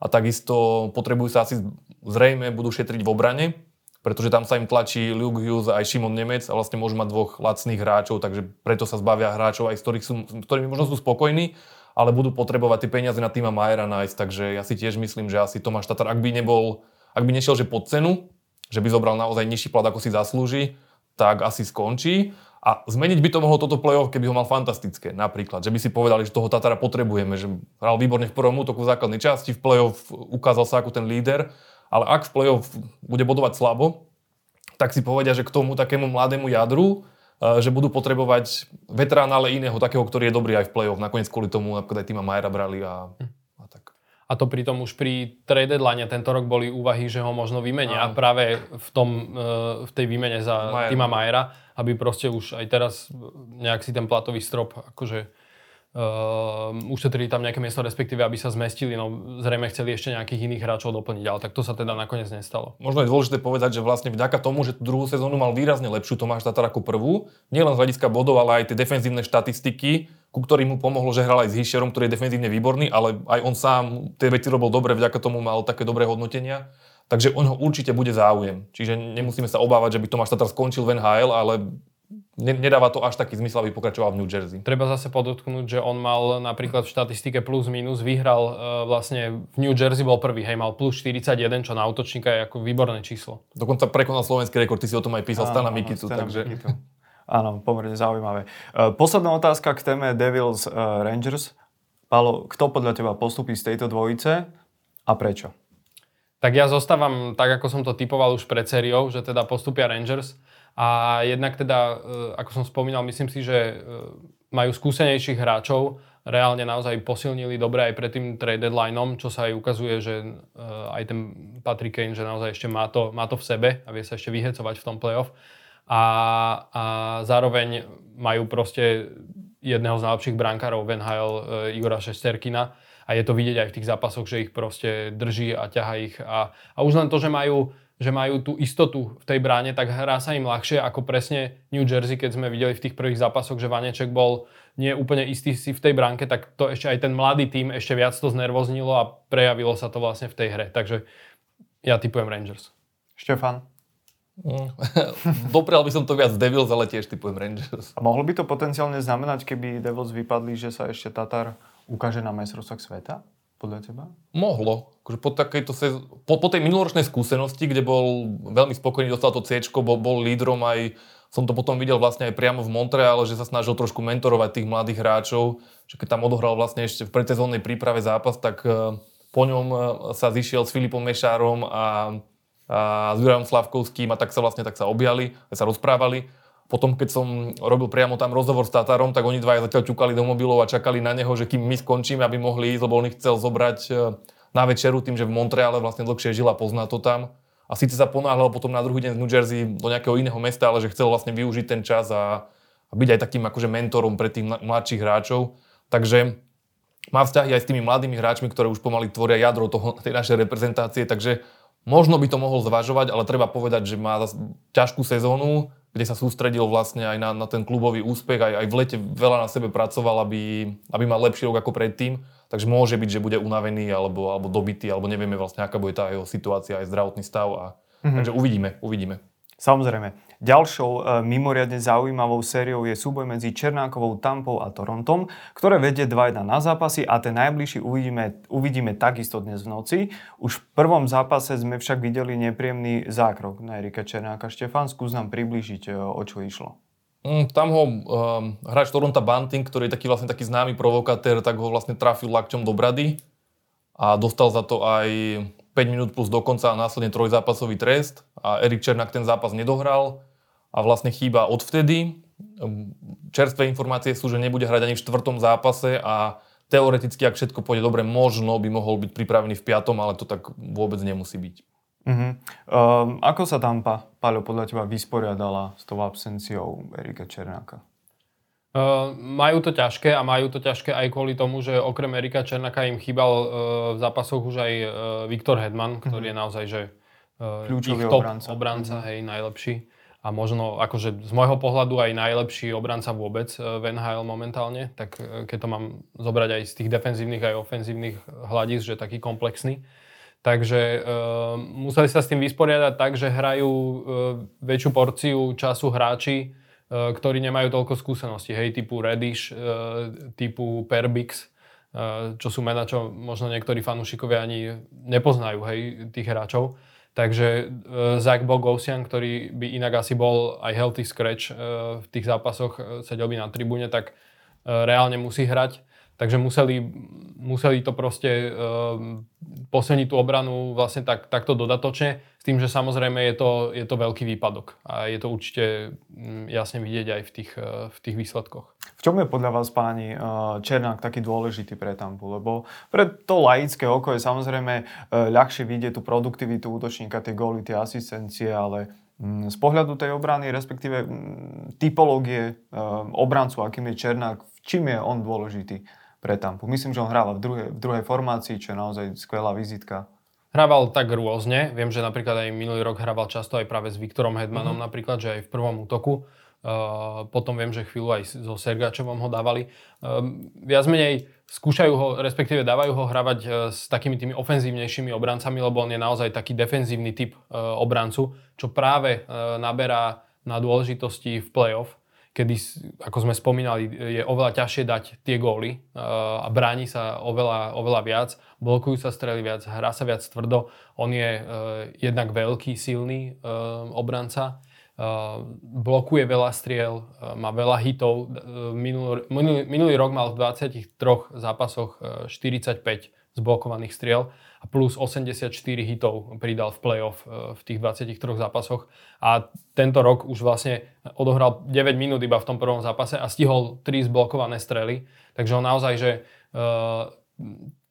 a takisto potrebujú sa asi zrejme budú šetriť v obrane, pretože tam sa im tlačí Luke Hughes aj Šimon Nemec a vlastne môžu mať dvoch lacných hráčov, takže preto sa zbavia hráčov, aj ktorých sú, s ktorými možno sú spokojní ale budú potrebovať tie peniaze na týma Majera nájsť, takže ja si tiež myslím, že asi Tomáš Tatar, ak by nebol, ak by nešiel, že pod cenu, že by zobral naozaj nižší plat, ako si zaslúži, tak asi skončí. A zmeniť by to mohlo toto play-off, keby ho mal fantastické. Napríklad, že by si povedali, že toho Tatara potrebujeme, že hral výborne v prvom útoku v základnej časti, v play-off ukázal sa ako ten líder, ale ak v play-off bude bodovať slabo, tak si povedia, že k tomu takému mladému jadru že budú potrebovať veterána, ale iného, takého, ktorý je dobrý aj v play-off. Nakoniec kvôli tomu napríklad aj týma Majera brali a, a tak. A to pritom už pri trade deadline tento rok boli úvahy, že ho možno vymenia a práve v, tom, e, v tej výmene za Majer. týma Majera, aby proste už aj teraz nejak si ten platový strop akože uh, ušetrili tam nejaké miesto, respektíve aby sa zmestili, no zrejme chceli ešte nejakých iných hráčov doplniť, ale tak to sa teda nakoniec nestalo. Možno je dôležité povedať, že vlastne vďaka tomu, že tú druhú sezónu mal výrazne lepšiu Tomáš Tatar ako prvú, nielen z hľadiska bodov, ale aj tie defenzívne štatistiky, ku ktorým mu pomohlo, že hral aj s Hišerom, ktorý je defenzívne výborný, ale aj on sám tie veci robil dobre, vďaka tomu mal také dobré hodnotenia. Takže on ho určite bude záujem. Čiže nemusíme sa obávať, že by Tomáš Tatar skončil v NHL, ale nedáva to až taký zmysel, aby pokračoval v New Jersey. Treba zase podotknúť, že on mal napríklad v štatistike plus minus, vyhral uh, vlastne v New Jersey bol prvý, hej, mal plus 41, čo na útočníka je ako výborné číslo. Dokonca prekonal slovenský rekord, ty si o tom aj písal, Stana Mikicu, takže... Áno, pomerne zaujímavé. Uh, posledná otázka k téme Devils uh, Rangers. Palo, kto podľa teba postupí z tejto dvojice a prečo? Tak ja zostávam tak, ako som to typoval už pred sériou, že teda postupia Rangers. A jednak teda, e, ako som spomínal, myslím si, že e, majú skúsenejších hráčov, reálne naozaj posilnili dobre aj pred tým trade deadlineom, čo sa aj ukazuje, že e, aj ten Patrick Kane, že naozaj ešte má to, má to v sebe a vie sa ešte vyhecovať v tom playoff. A, a zároveň majú proste jedného z najlepších brankárov v NHL, Igora Šesterkina. A je to vidieť aj v tých zápasoch, že ich proste drží a ťaha ich. A, a už len to, že majú že majú tú istotu v tej bráne, tak hrá sa im ľahšie ako presne New Jersey, keď sme videli v tých prvých zápasoch, že Vaneček bol nie úplne istý si v tej bránke, tak to ešte aj ten mladý tým ešte viac to znervoznilo a prejavilo sa to vlastne v tej hre. Takže ja typujem Rangers. Štefan? Mm. Doprial by som to viac Devils, ale tiež typujem Rangers. A mohlo by to potenciálne znamenať, keby Devils vypadli, že sa ešte Tatar ukáže na majstrovstvách sveta? Podľa teba? Mohlo. Akože po, takejto sez... po, po tej minuloročnej skúsenosti, kde bol veľmi spokojný, dostal to C, bol, bol lídrom aj som to potom videl vlastne aj priamo v Montreale, že sa snažil trošku mentorovať tých mladých hráčov, že keď tam odohral vlastne ešte v predsezónnej príprave zápas, tak e, po ňom e, sa zišiel s Filipom Mešárom a, a s Jurajom Slavkovským a tak sa vlastne tak sa objali, sa rozprávali potom, keď som robil priamo tam rozhovor s Tatarom, tak oni dvaja zatiaľ ťukali do mobilov a čakali na neho, že kým my skončíme, aby mohli ísť, lebo on ich chcel zobrať e, na večeru tým, že v Montreale vlastne dlhšie žil a pozná to tam. A síce sa ponáhľal potom na druhý deň z New Jersey do nejakého iného mesta, ale že chcel vlastne využiť ten čas a, a byť aj takým akože mentorom pre tých mladších hráčov. Takže má vzťahy aj s tými mladými hráčmi, ktoré už pomaly tvoria jadro toho, tej našej reprezentácie, takže možno by to mohol zvažovať, ale treba povedať, že má ťažkú sezónu, kde sa sústredil vlastne aj na, na ten klubový úspech, aj, aj v lete veľa na sebe pracoval, aby, aby mal lepší rok ako predtým. Takže môže byť, že bude unavený alebo, alebo dobitý, alebo nevieme vlastne, aká bude tá jeho situácia, aj zdravotný stav. A, mm-hmm. Takže uvidíme, uvidíme. Samozrejme. Ďalšou e, mimoriadne zaujímavou sériou je súboj medzi Černákovou Tampou a Torontom, ktoré vedie 2-1 na zápasy a ten najbližší uvidíme, uvidíme takisto dnes v noci. Už v prvom zápase sme však videli nepríjemný zákrok na Erika Černáka. Štefán, skús nám približiť, e, o čo išlo. Mm, tam ho um, hráč Toronto Bunting, ktorý je taký vlastne taký známy provokatér, tak ho vlastne trafil lakťom do brady a dostal za to aj 5 minút plus dokonca a následne trojzápasový trest a Erik Černák ten zápas nedohral a vlastne chýba odvtedy. Ehm, čerstvé informácie sú, že nebude hrať ani v štvrtom zápase a teoreticky, ak všetko pôjde dobre, možno by mohol byť pripravený v piatom, ale to tak vôbec nemusí byť. Uh-huh. Um, ako sa Tampa, Paľo, podľa teba vysporiadala s tou absenciou Erika Černáka? Uh, majú to ťažké a majú to ťažké aj kvôli tomu, že okrem Erika Černáka im chýbal uh, v zápasoch už aj uh, Viktor Hedman, ktorý uh-huh. je naozaj že uh, ich top obranca, obranca uh-huh. hej, najlepší. A možno akože z môjho pohľadu aj najlepší obranca vôbec uh, v NHL momentálne, tak uh, keď to mám zobrať aj z tých defenzívnych aj ofenzívnych hľadíc, že taký komplexný. Takže uh, museli sa s tým vysporiadať tak, že hrajú uh, väčšiu porciu času hráči, Eh, ktorí nemajú toľko skúseností, hej, typu Reddish, eh, typu Perbix, eh, čo sú mená, čo možno niektorí fanúšikovia ani nepoznajú, hej, tých hráčov. Takže Zach Bogosian, ktorý by inak asi bol aj healthy scratch v tých zápasoch, sedel by na tribúne, tak reálne musí hrať. Takže museli, museli to proste posilniť tú obranu vlastne tak, takto dodatočne, s tým, že samozrejme je to, je to veľký výpadok a je to určite mm, jasne vidieť aj v tých, eh, v tých výsledkoch. V čom je podľa vás, páni, eh, Černák taký dôležitý pre Tampu? Lebo pre to laické oko je samozrejme eh, ľahšie vidieť tú produktivitu útočníka, tie góly, tie asistencie, ale mm, z pohľadu tej obrany, respektíve mm, typológie obrancu, akým je Černák, čím je on dôležitý? Pre Tampu. Myslím, že on hráva v druhej, v druhej formácii, čo je naozaj skvelá vizitka. Hrával tak rôzne. Viem, že napríklad aj minulý rok hrával často aj práve s Viktorom Hedmanom mm-hmm. napríklad, že aj v prvom útoku. Uh, potom viem, že chvíľu aj so Sergačovom ho dávali. Uh, viac menej skúšajú ho, respektíve dávajú ho hravať uh, s takými tými ofenzívnejšími obrancami, lebo on je naozaj taký defenzívny typ obrancu, čo práve naberá na dôležitosti v play-off kedy, ako sme spomínali, je oveľa ťažšie dať tie góly a bráni sa oveľa, oveľa viac, blokujú sa strely viac, hrá sa viac tvrdo. On je jednak veľký, silný obranca, blokuje veľa striel, má veľa hitov. Minulý, minulý, minulý rok mal v 23 zápasoch 45 zblokovaných striel a plus 84 hitov pridal v playoff e, v tých 23 zápasoch. A tento rok už vlastne odohral 9 minút iba v tom prvom zápase a stihol 3 zblokované strely. Takže on naozaj, že e,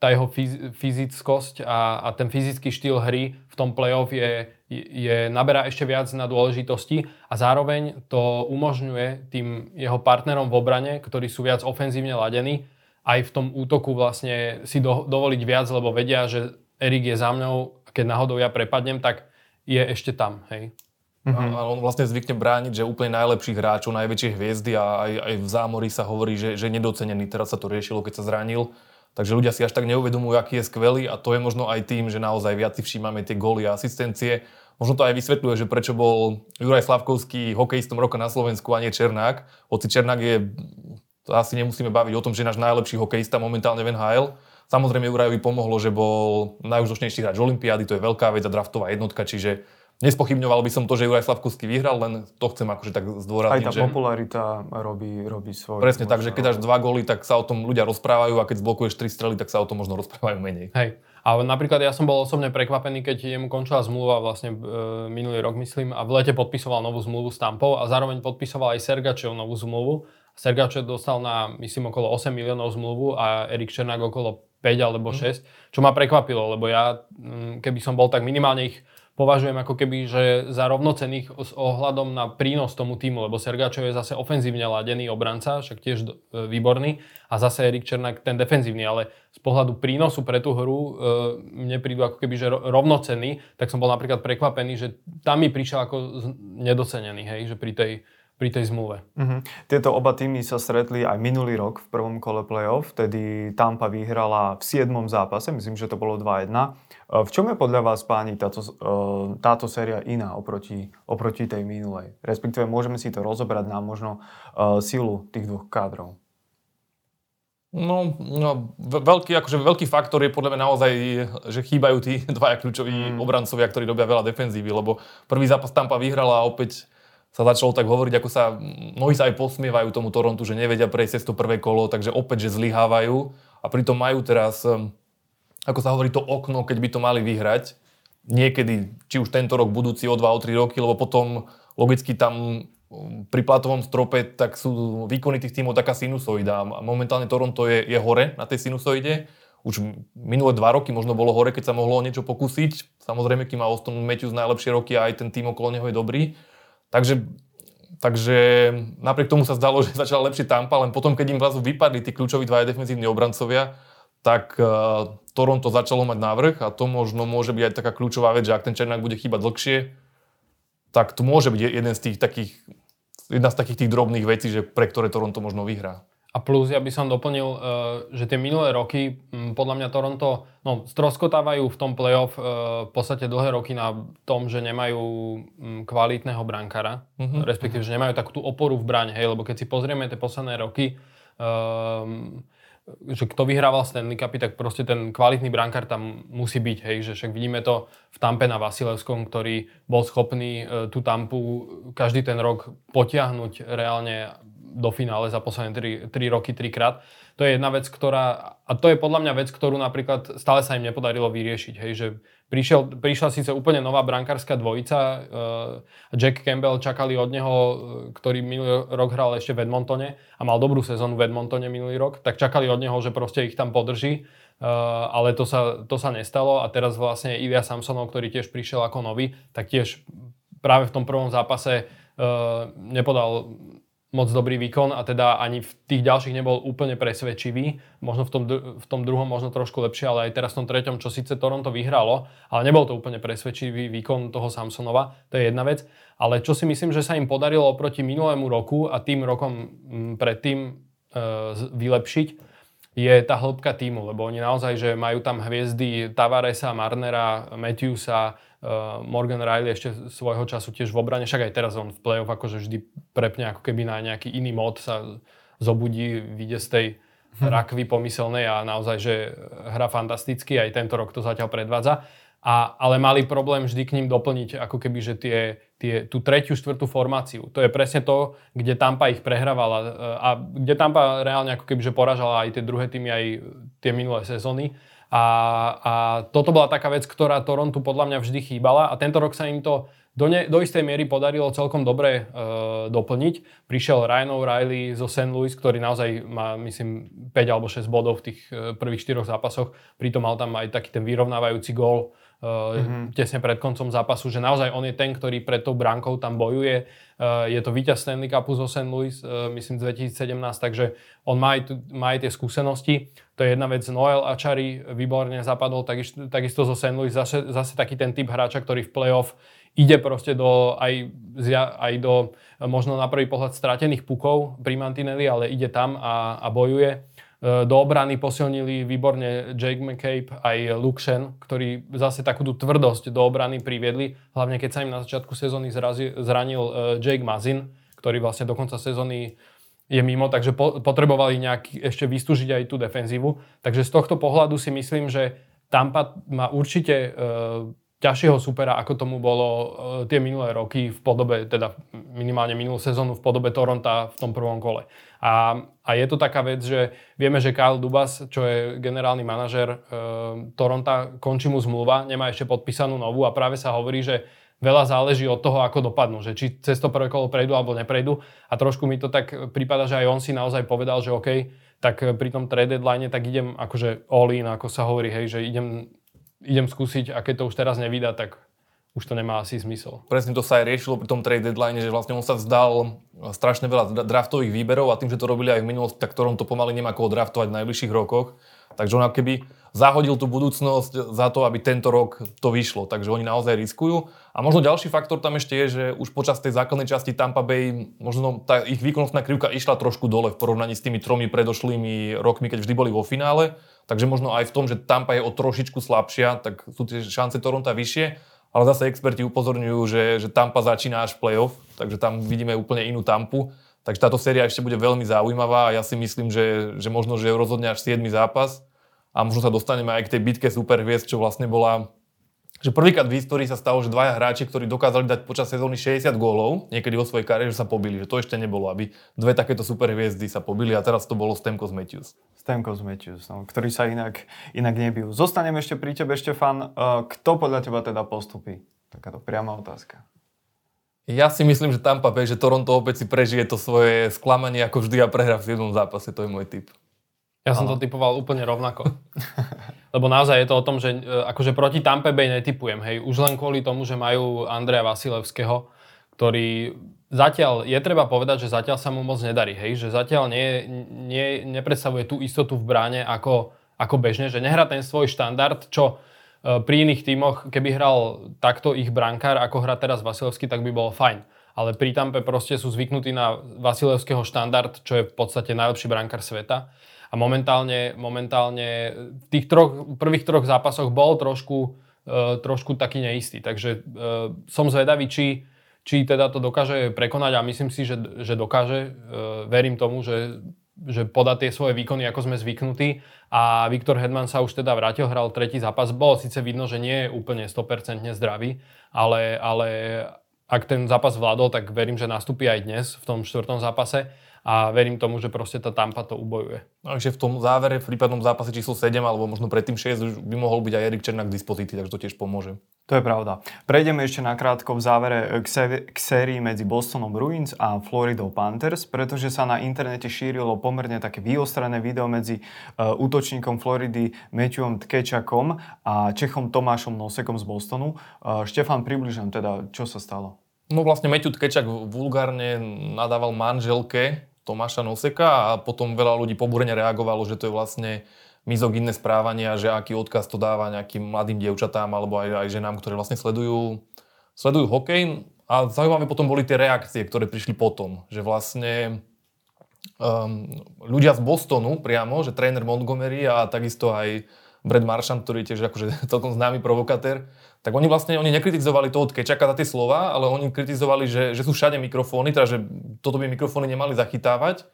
tá jeho fyzickosť a, a ten fyzický štýl hry v tom playoff je, je, naberá ešte viac na dôležitosti a zároveň to umožňuje tým jeho partnerom v obrane, ktorí sú viac ofenzívne ladení, aj v tom útoku vlastne si do, dovoliť viac, lebo vedia, že Erik je za mnou, keď náhodou ja prepadnem, tak je ešte tam, hej. Mm-hmm. A on vlastne zvykne brániť, že úplne najlepších hráčov, najväčšie hviezdy a aj, aj v zámori sa hovorí, že, že nedocenený. Teraz sa to riešilo, keď sa zranil. Takže ľudia si až tak neuvedomujú, aký je skvelý a to je možno aj tým, že naozaj viac si všímame tie góly a asistencie. Možno to aj vysvetľuje, že prečo bol Juraj Slavkovský hokejistom roka na Slovensku a nie Černák. Hoci Černák je, to asi nemusíme baviť o tom, že náš najlepší hokejista momentálne v NHL, Samozrejme Jurajovi pomohlo, že bol najúžasnejší hráč Olympiády, to je veľká vec a draftová jednotka, čiže nespochybňoval by som to, že Juraj Slavkovský vyhral, len to chcem akože tak zdôrazniť. Aj tá že... popularita robí, robí svoj. Presne tak, že keď dáš dva góly, tak sa o tom ľudia rozprávajú a keď zblokuješ tri strely, tak sa o tom možno rozprávajú menej. Hej. A napríklad ja som bol osobne prekvapený, keď jemu končila zmluva vlastne e, minulý rok, myslím, a v lete podpisoval novú zmluvu s Tampou a zároveň podpisoval aj Sergačev novú zmluvu. Sergačev dostal na, myslím, okolo 8 miliónov zmluvu a Erik Černák okolo 5 alebo 6, mhm. čo ma prekvapilo, lebo ja, mm, keby som bol tak minimálne ich považujem ako keby, že za rovnocených s ohľadom na prínos tomu týmu, lebo Sergačov je zase ofenzívne ladený obranca, však tiež e, výborný, a zase Erik Černák ten defenzívny, ale z pohľadu prínosu pre tú hru e, mne prídu ako keby, že rovnocenný, tak som bol napríklad prekvapený, že tam mi prišiel ako nedocenený, hej, že pri tej pri tej zmluve. Uh-huh. Tieto oba týmy sa stretli aj minulý rok v prvom kole playoff, vtedy Tampa vyhrala v 7. zápase, myslím, že to bolo 2-1. E, v čom je podľa vás, páni, táto, e, táto séria iná oproti, oproti tej minulej? Respektíve môžeme si to rozobrať na možno uh, silu tých dvoch kádrov. No, no veľký, akože veľký faktor je podľa mňa naozaj, že chýbajú tí dvaja kľúčoví mm. obrancovia, ktorí robia veľa defenzívy, lebo prvý zápas Tampa vyhrala a opäť sa začalo tak hovoriť, ako sa, mnohí sa aj posmievajú tomu Torontu, že nevedia prejsť cez to prvé kolo, takže opäť, že zlyhávajú a pritom majú teraz, um, ako sa hovorí, to okno, keď by to mali vyhrať, niekedy, či už tento rok, budúci o 2, o 3 roky, lebo potom logicky tam um, pri platovom strope tak sú výkony tých tímov taká sinusoida a momentálne Toronto je, je hore na tej sinusoide. Už minulé dva roky možno bolo hore, keď sa mohlo niečo pokúsiť. Samozrejme, kým má Austin Matthews najlepšie roky a aj ten tým okolo neho je dobrý. Takže, takže napriek tomu sa zdalo, že začal lepšie Tampa, len potom, keď im zrazu vypadli tí kľúčoví dvaja defenzívni obrancovia, tak uh, Toronto začalo mať návrh a to možno môže byť aj taká kľúčová vec, že ak ten Černák bude chýbať dlhšie, tak to môže byť jeden z tých takých, jedna z takých tých drobných vecí, že pre ktoré Toronto možno vyhrá. A plus ja by som doplnil, eh, že tie minulé roky, hm, podľa mňa Toronto no, stroskotávajú v tom playoff eh, v podstate dlhé roky na tom, že nemajú hm, kvalitného brankára, mm-hmm. respektíve, že nemajú takú tú oporu v bráne, hej, lebo keď si pozrieme tie posledné roky, um, že kto vyhrával Stanley Cupy, tak proste ten kvalitný brankár tam musí byť, hej, že však vidíme to v Tampe na Vasilevskom, ktorý bol schopný uh, tú Tampu každý ten rok potiahnuť reálne do finále za posledné 3, 3 roky trikrát. To je jedna vec, ktorá, a to je podľa mňa vec, ktorú napríklad stále sa im nepodarilo vyriešiť. Hej, že prišiel, prišla síce úplne nová brankárska dvojica, uh, Jack Campbell čakali od neho, uh, ktorý minulý rok hral ešte v Edmontone a mal dobrú sezónu v Edmontone minulý rok, tak čakali od neho, že proste ich tam podrží. Uh, ale to sa, to sa nestalo a teraz vlastne Ilya Samsonov, ktorý tiež prišiel ako nový, tak tiež práve v tom prvom zápase uh, nepodal moc dobrý výkon a teda ani v tých ďalších nebol úplne presvedčivý. Možno v tom, v tom druhom možno trošku lepšie, ale aj teraz v tom treťom, čo síce Toronto vyhralo, ale nebol to úplne presvedčivý výkon toho Samsonova. To je jedna vec. Ale čo si myslím, že sa im podarilo oproti minulému roku a tým rokom predtým e, vylepšiť, je tá hĺbka týmu, lebo oni naozaj, že majú tam hviezdy Tavaresa, Marnera, Matthewsa, uh, Morgan Riley ešte svojho času tiež v obrane, však aj teraz on v play-off akože vždy prepne ako keby na nejaký iný mod sa zobudí, vyjde z tej hm. rakvy pomyselnej a naozaj, že hra fantasticky, aj tento rok to zatiaľ predvádza. A, ale mali problém vždy k ním doplniť ako keby, že tie, tie, tú tretiu, štvrtú formáciu. To je presne to, kde Tampa ich prehrávala a kde Tampa reálne ako keby, že poražala aj tie druhé týmy, aj tie minulé sezóny. A, a toto bola taká vec, ktorá Torontu podľa mňa vždy chýbala a tento rok sa im to do, ne, do istej miery podarilo celkom dobre e, doplniť. Prišiel Ryan O'Reilly zo St. Louis, ktorý naozaj má, myslím, 5 alebo 6 bodov v tých e, prvých 4 zápasoch. Pritom mal tam aj taký ten vyrovnávajúci gól mm-hmm. tesne pred koncom zápasu, že naozaj on je ten, ktorý pred tou bránkou tam bojuje. E, je to víťaz Stanley Cupu zo St. Louis, e, myslím 2017, takže on má aj, má aj tie skúsenosti. To je jedna vec. Noel Achari výborne zapadol, takisto, takisto zo St. Louis, zase, zase taký ten typ hráča, ktorý v playoff ide proste do, aj, aj do možno na prvý pohľad stratených pukov pri Mantinelli, ale ide tam a, a bojuje. E, do obrany posilnili výborne Jake McCabe aj Luke Shen, ktorí zase takú tvrdosť do obrany priviedli, hlavne keď sa im na začiatku sezóny zranil e, Jake Mazin, ktorý vlastne do konca sezóny je mimo, takže po, potrebovali nejak ešte vystúžiť aj tú defenzívu. Takže z tohto pohľadu si myslím, že Tampa má určite e, ťažšieho supera, ako tomu bolo tie minulé roky v podobe, teda minimálne minulú sezónu v podobe Toronta v tom prvom kole. A, a je to taká vec, že vieme, že Kyle Dubas, čo je generálny manažer uh, Toronta, končí mu zmluva, nemá ešte podpísanú novú a práve sa hovorí, že veľa záleží od toho, ako dopadnú, že či cez to prvé kolo prejdú alebo neprejdú. A trošku mi to tak prípada, že aj on si naozaj povedal, že OK, tak pri tom trade deadline tak idem akože all in, ako sa hovorí, hej, že idem idem skúsiť a keď to už teraz nevydá, tak už to nemá asi zmysel. Presne to sa aj riešilo pri tom trade deadline, že vlastne on sa vzdal strašne veľa draftových výberov a tým, že to robili aj v minulosti, tak ktorom to pomaly nemá koho draftovať v najbližších rokoch. Takže on keby zahodil tú budúcnosť za to, aby tento rok to vyšlo. Takže oni naozaj riskujú. A možno ďalší faktor tam ešte je, že už počas tej základnej časti Tampa Bay možno tá ich výkonnostná krivka išla trošku dole v porovnaní s tými tromi predošlými rokmi, keď vždy boli vo finále. Takže možno aj v tom, že Tampa je o trošičku slabšia, tak sú tie šance Toronta vyššie. Ale zase experti upozorňujú, že, že Tampa začína až playoff, takže tam vidíme úplne inú Tampu. Takže táto séria ešte bude veľmi zaujímavá a ja si myslím, že, že možno, že rozhodne až 7. zápas a možno sa dostaneme aj k tej bitke superhviezd, čo vlastne bola že prvýkrát v histórii sa stalo, že dvaja hráči, ktorí dokázali dať počas sezóny 60 gólov, niekedy vo svojej kariére, sa pobili. Že to ešte nebolo, aby dve takéto superhviezdy sa pobili a teraz to bolo Stemkos Matthews. Stemkos Matthews, no, ktorí sa inak, inak nebijú. Zostanem ešte pri tebe, Štefan. Uh, kto podľa teba teda postupí? Takáto priama otázka. Ja si myslím, že Tampa Bay, že Toronto opäť si prežije to svoje sklamanie ako vždy a prehrá v jednom zápase. To je môj typ. Ja som to typoval úplne rovnako. Lebo naozaj je to o tom, že e, akože proti Tampe Bay netypujem, hej. Už len kvôli tomu, že majú Andreja Vasilevského, ktorý zatiaľ, je treba povedať, že zatiaľ sa mu moc nedarí, hej. Že zatiaľ nie, nie, nepredstavuje tú istotu v bráne ako, ako bežne, že nehrá ten svoj štandard, čo e, pri iných tímoch, keby hral takto ich brankár, ako hrá teraz Vasilevský, tak by bolo fajn. Ale pri Tampe proste sú zvyknutí na Vasilevského štandard, čo je v podstate najlepší brankár sveta a momentálne, momentálne v tých troch, prvých troch zápasoch bol trošku, uh, trošku taký neistý. Takže uh, som zvedavý, či, či teda to dokáže prekonať a myslím si, že, že dokáže. Uh, verím tomu, že, že podá tie svoje výkony, ako sme zvyknutí. A Viktor Hedman sa už teda vrátil, hral tretí zápas. Bolo síce vidno, že nie je úplne 100% zdravý, ale, ale ak ten zápas vládol, tak verím, že nastúpi aj dnes v tom štvrtom zápase a verím tomu, že proste tá Tampa to ubojuje. Takže v tom závere, v prípadnom zápase číslo 7 alebo možno predtým 6 už by mohol byť aj Erik Černák k dispozícii, takže to tiež pomôže. To je pravda. Prejdeme ešte nakrátko v závere k, sé- k sérii medzi Bostonom Bruins a Floridou Panthers, pretože sa na internete šírilo pomerne také vyostrené video medzi uh, útočníkom Floridy Matthewom Tkečakom a Čechom Tomášom Nosekom z Bostonu. Uh, Štefan, približujem teda, čo sa stalo. No vlastne Matthew Tkečak vulgárne nadával manželke Tomáša Noseka a potom veľa ľudí pobúrene reagovalo, že to je vlastne mizogynné správanie a že aký odkaz to dáva nejakým mladým dievčatám alebo aj, aj ženám, ktoré vlastne sledujú, sledujú hokej. A zaujímavé potom boli tie reakcie, ktoré prišli potom, že vlastne um, ľudia z Bostonu priamo, že tréner Montgomery a takisto aj Brad Marchand, ktorý je tiež akože celkom známy provokatér, tak oni vlastne oni nekritizovali toho Kečaka za tie slova, ale oni kritizovali, že, že sú všade mikrofóny, teda že toto by mikrofóny nemali zachytávať.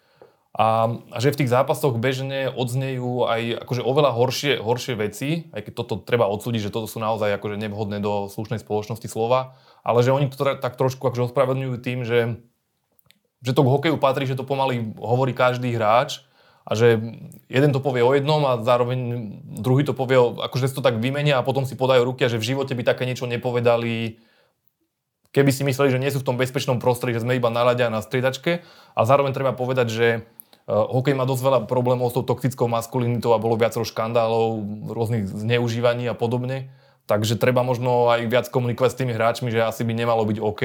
A, a že v tých zápasoch bežne odznejú aj akože oveľa horšie, horšie veci, aj keď toto treba odsúdiť, že toto sú naozaj akože nevhodné do slušnej spoločnosti slova, ale že oni to tak trošku akože ospravedlňujú tým, že, že to k hokeju patrí, že to pomaly hovorí každý hráč a že jeden to povie o jednom a zároveň druhý to povie, akože si to tak vymenia a potom si podajú ruky a že v živote by také niečo nepovedali, keby si mysleli, že nie sú v tom bezpečnom prostredí, že sme iba naladia na striedačke. A zároveň treba povedať, že uh, hokej má dosť veľa problémov s tou toxickou maskulinitou a bolo viacero škandálov, rôznych zneužívaní a podobne. Takže treba možno aj viac komunikovať s tými hráčmi, že asi by nemalo byť OK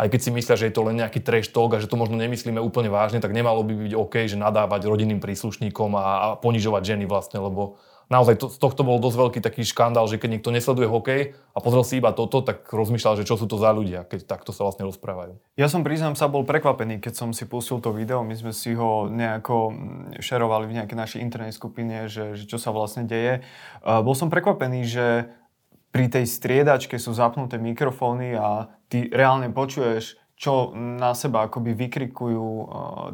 aj keď si myslia, že je to len nejaký trash talk a že to možno nemyslíme úplne vážne, tak nemalo by byť OK, že nadávať rodinným príslušníkom a, a ponižovať ženy vlastne, lebo naozaj to, z tohto bol dosť veľký taký škandál, že keď niekto nesleduje hokej a pozrel si iba toto, tak rozmýšľal, že čo sú to za ľudia, keď takto sa vlastne rozprávajú. Ja som priznám sa bol prekvapený, keď som si pustil to video, my sme si ho nejako šerovali v nejakej našej internej skupine, že, že čo sa vlastne deje. Uh, bol som prekvapený, že pri tej striedačke sú zapnuté mikrofóny a ty reálne počuješ, čo na seba akoby vykrikujú uh,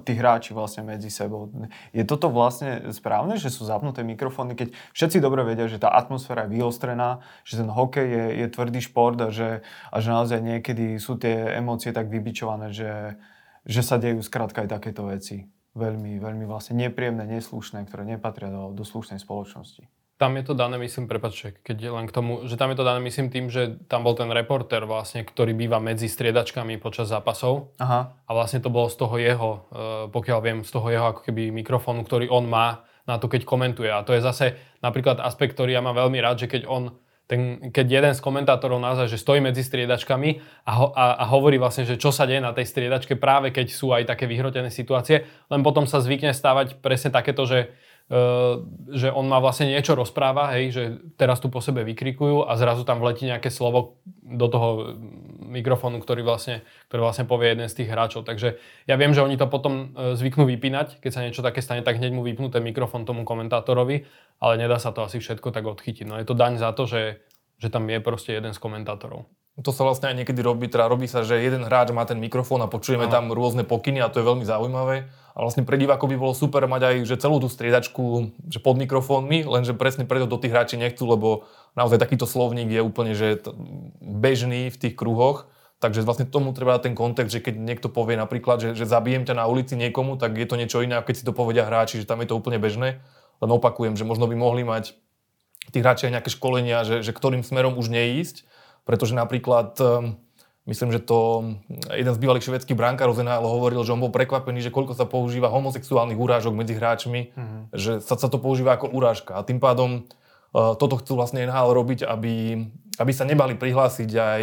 tí hráči vlastne medzi sebou. Je toto vlastne správne, že sú zapnuté mikrofóny, keď všetci dobre vedia, že tá atmosféra je vyostrená, že ten hokej je, je tvrdý šport a že, a že naozaj niekedy sú tie emócie tak vybičované, že, že sa dejú skrátka aj takéto veci. Veľmi, veľmi vlastne nepríjemné, neslušné, ktoré nepatria do, do slušnej spoločnosti tam je to dané, myslím, prepačte, keď len k tomu, že tam je to dané, myslím, tým, že tam bol ten reporter vlastne, ktorý býva medzi striedačkami počas zápasov. Aha. A vlastne to bolo z toho jeho, eh, pokiaľ viem, z toho jeho ako keby mikrofónu, ktorý on má na to, keď komentuje. A to je zase napríklad aspekt, ktorý ja mám veľmi rád, že keď on ten, keď jeden z komentátorov naozaj, že stojí medzi striedačkami a, ho, a, a hovorí vlastne, že čo sa deje na tej striedačke práve keď sú aj také vyhrotené situácie, len potom sa zvykne stávať presne takéto, že že on má vlastne niečo rozpráva, hej, že teraz tu po sebe vykrikujú a zrazu tam vletí nejaké slovo do toho mikrofónu, ktorý vlastne, ktorý vlastne povie jeden z tých hráčov. Takže ja viem, že oni to potom e, zvyknú vypínať, keď sa niečo také stane, tak hneď mu vypnú ten mikrofón tomu komentátorovi, ale nedá sa to asi všetko tak odchytiť. No je to daň za to, že, že tam je proste jeden z komentátorov. To sa vlastne aj niekedy robí, teda robí sa, že jeden hráč má ten mikrofón a počujeme Aha. tam rôzne pokyny a to je veľmi zaujímavé. A vlastne pre divákov by bolo super mať aj že celú tú striedačku že pod mikrofónmi, lenže presne preto to tí hráči nechcú, lebo naozaj takýto slovník je úplne že bežný v tých kruhoch. Takže vlastne tomu treba ten kontext, že keď niekto povie napríklad, že, že zabijem ťa na ulici niekomu, tak je to niečo iné, keď si to povedia hráči, že tam je to úplne bežné. Len opakujem, že možno by mohli mať tí hráči aj nejaké školenia, že, že ktorým smerom už neísť, pretože napríklad, ehm, myslím, že to jeden z bývalých švedských brankárov hovoril, že on bol prekvapený, že koľko sa používa homosexuálnych urážok medzi hráčmi, mm-hmm. že sa, sa to používa ako urážka. A tým pádom toto chcú vlastne NHL robiť, aby aby sa nebali prihlásiť aj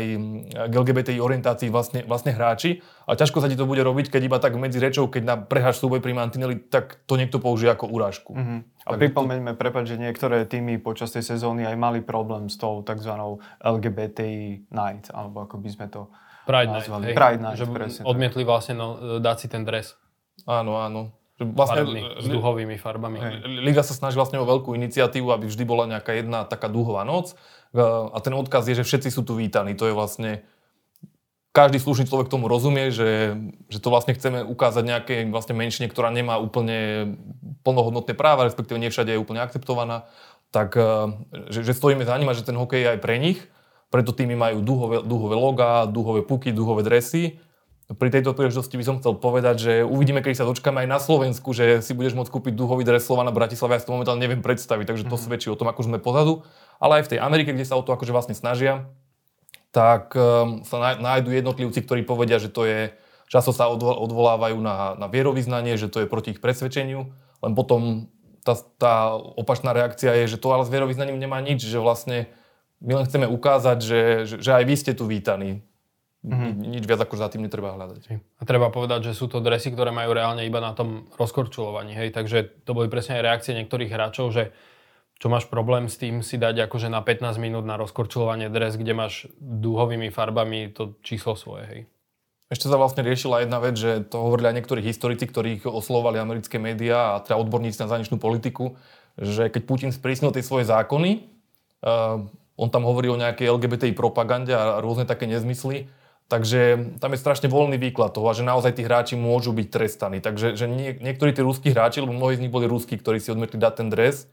k LGBTI orientácii vlastne, vlastne hráči. A ťažko sa ti to bude robiť, keď iba tak medzi rečou, keď na prehráš súboj pri Mantinelli, tak to niekto použije ako urážku. Uh-huh. A pripomeňme, to... prepáč, že niektoré týmy počas tej sezóny aj mali problém s tou tzv. LGBTI night, alebo ako by sme to Pride nazvali. Night, hej, Pride night, že presne. Odmietli vlastne no, dať si ten dres. Áno, áno. Vlastne, s duhovými farbami. Liga sa snaží vlastne o veľkú iniciatívu, aby vždy bola nejaká jedna taká duhová noc a ten odkaz je, že všetci sú tu vítaní. To je vlastne každý slušný človek tomu rozumie, že, že to vlastne chceme ukázať nejakej vlastne menšine, ktorá nemá úplne plnohodnotné práva, respektíve nie všade je úplne akceptovaná, tak e, že, že stojíme za ním a že ten hokej je aj pre nich. Preto týmy majú dúhové, dúhové logá, dúhové puky, dúhové dresy. Pri tejto príležitosti by som chcel povedať, že uvidíme, keď sa dočkáme aj na Slovensku, že si budeš môcť kúpiť dúhový dres Slovana Bratislava, ja si to momentálne neviem predstaviť, takže to mm. svedčí o tom, ako sme pozadu ale aj v tej Amerike, kde sa o to akože vlastne snažia, tak um, sa nájdú jednotlivci, ktorí povedia, že to je, často sa odvolávajú na, na vierovýznanie, že to je proti ich presvedčeniu, len potom tá, tá opačná reakcia je, že to ale s vierovýznaním nemá nič, že vlastne my len chceme ukázať, že, že, že aj vy ste tu vítaní. Mm-hmm. Nič viac ako za tým netreba hľadať. A treba povedať, že sú to dresy, ktoré majú reálne iba na tom rozkorčulovaní. Hej? Takže to boli presne aj reakcie niektorých hráčov, že čo máš problém s tým si dať akože na 15 minút na rozkorčulovanie dres, kde máš dúhovými farbami to číslo svoje, hej? Ešte sa vlastne riešila jedna vec, že to hovorili aj niektorí historici, ktorých oslovali americké médiá a teda odborníci na zahraničnú politiku, že keď Putin sprísnil tie svoje zákony, uh, on tam hovorí o nejakej LGBTI propagande a rôzne také nezmysly, takže tam je strašne voľný výklad toho že naozaj tí hráči môžu byť trestaní. Takže že nie, niektorí tí ruskí hráči, lebo mnohí z nich boli ruskí, ktorí si odmietli dať ten dres,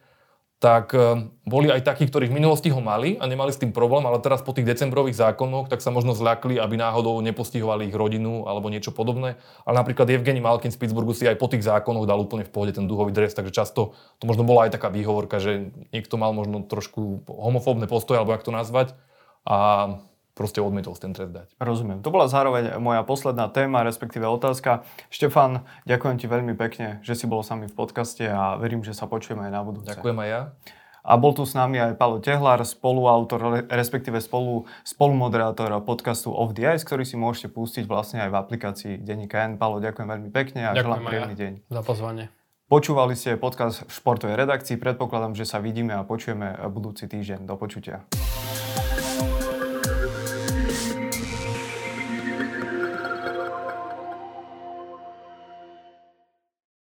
tak e, boli aj takí, ktorí v minulosti ho mali a nemali s tým problém, ale teraz po tých decembrových zákonoch tak sa možno zľakli, aby náhodou nepostihovali ich rodinu alebo niečo podobné. Ale napríklad Evgeny Malkin z Pittsburghu si aj po tých zákonoch dal úplne v pohode ten duhový dres, takže často to možno bola aj taká výhovorka, že niekto mal možno trošku homofóbne postoje, alebo ako to nazvať. A proste odmietol ten trest dať. Rozumiem. To bola zároveň moja posledná téma, respektíve otázka. Štefan, ďakujem ti veľmi pekne, že si bol sami v podcaste a verím, že sa počujeme aj na budúce. Ďakujem aj ja. A bol tu s nami aj Palo Tehlar, spoluautor, respektíve spolu, spolumoderátor podcastu Off the Ice, ktorý si môžete pustiť vlastne aj v aplikácii Denníka N. Palo, ďakujem veľmi pekne a želám príjemný deň. Za pozvanie. Počúvali ste podcast v športovej redakcii. Predpokladám, že sa vidíme a počujeme budúci týždeň. Do počutia.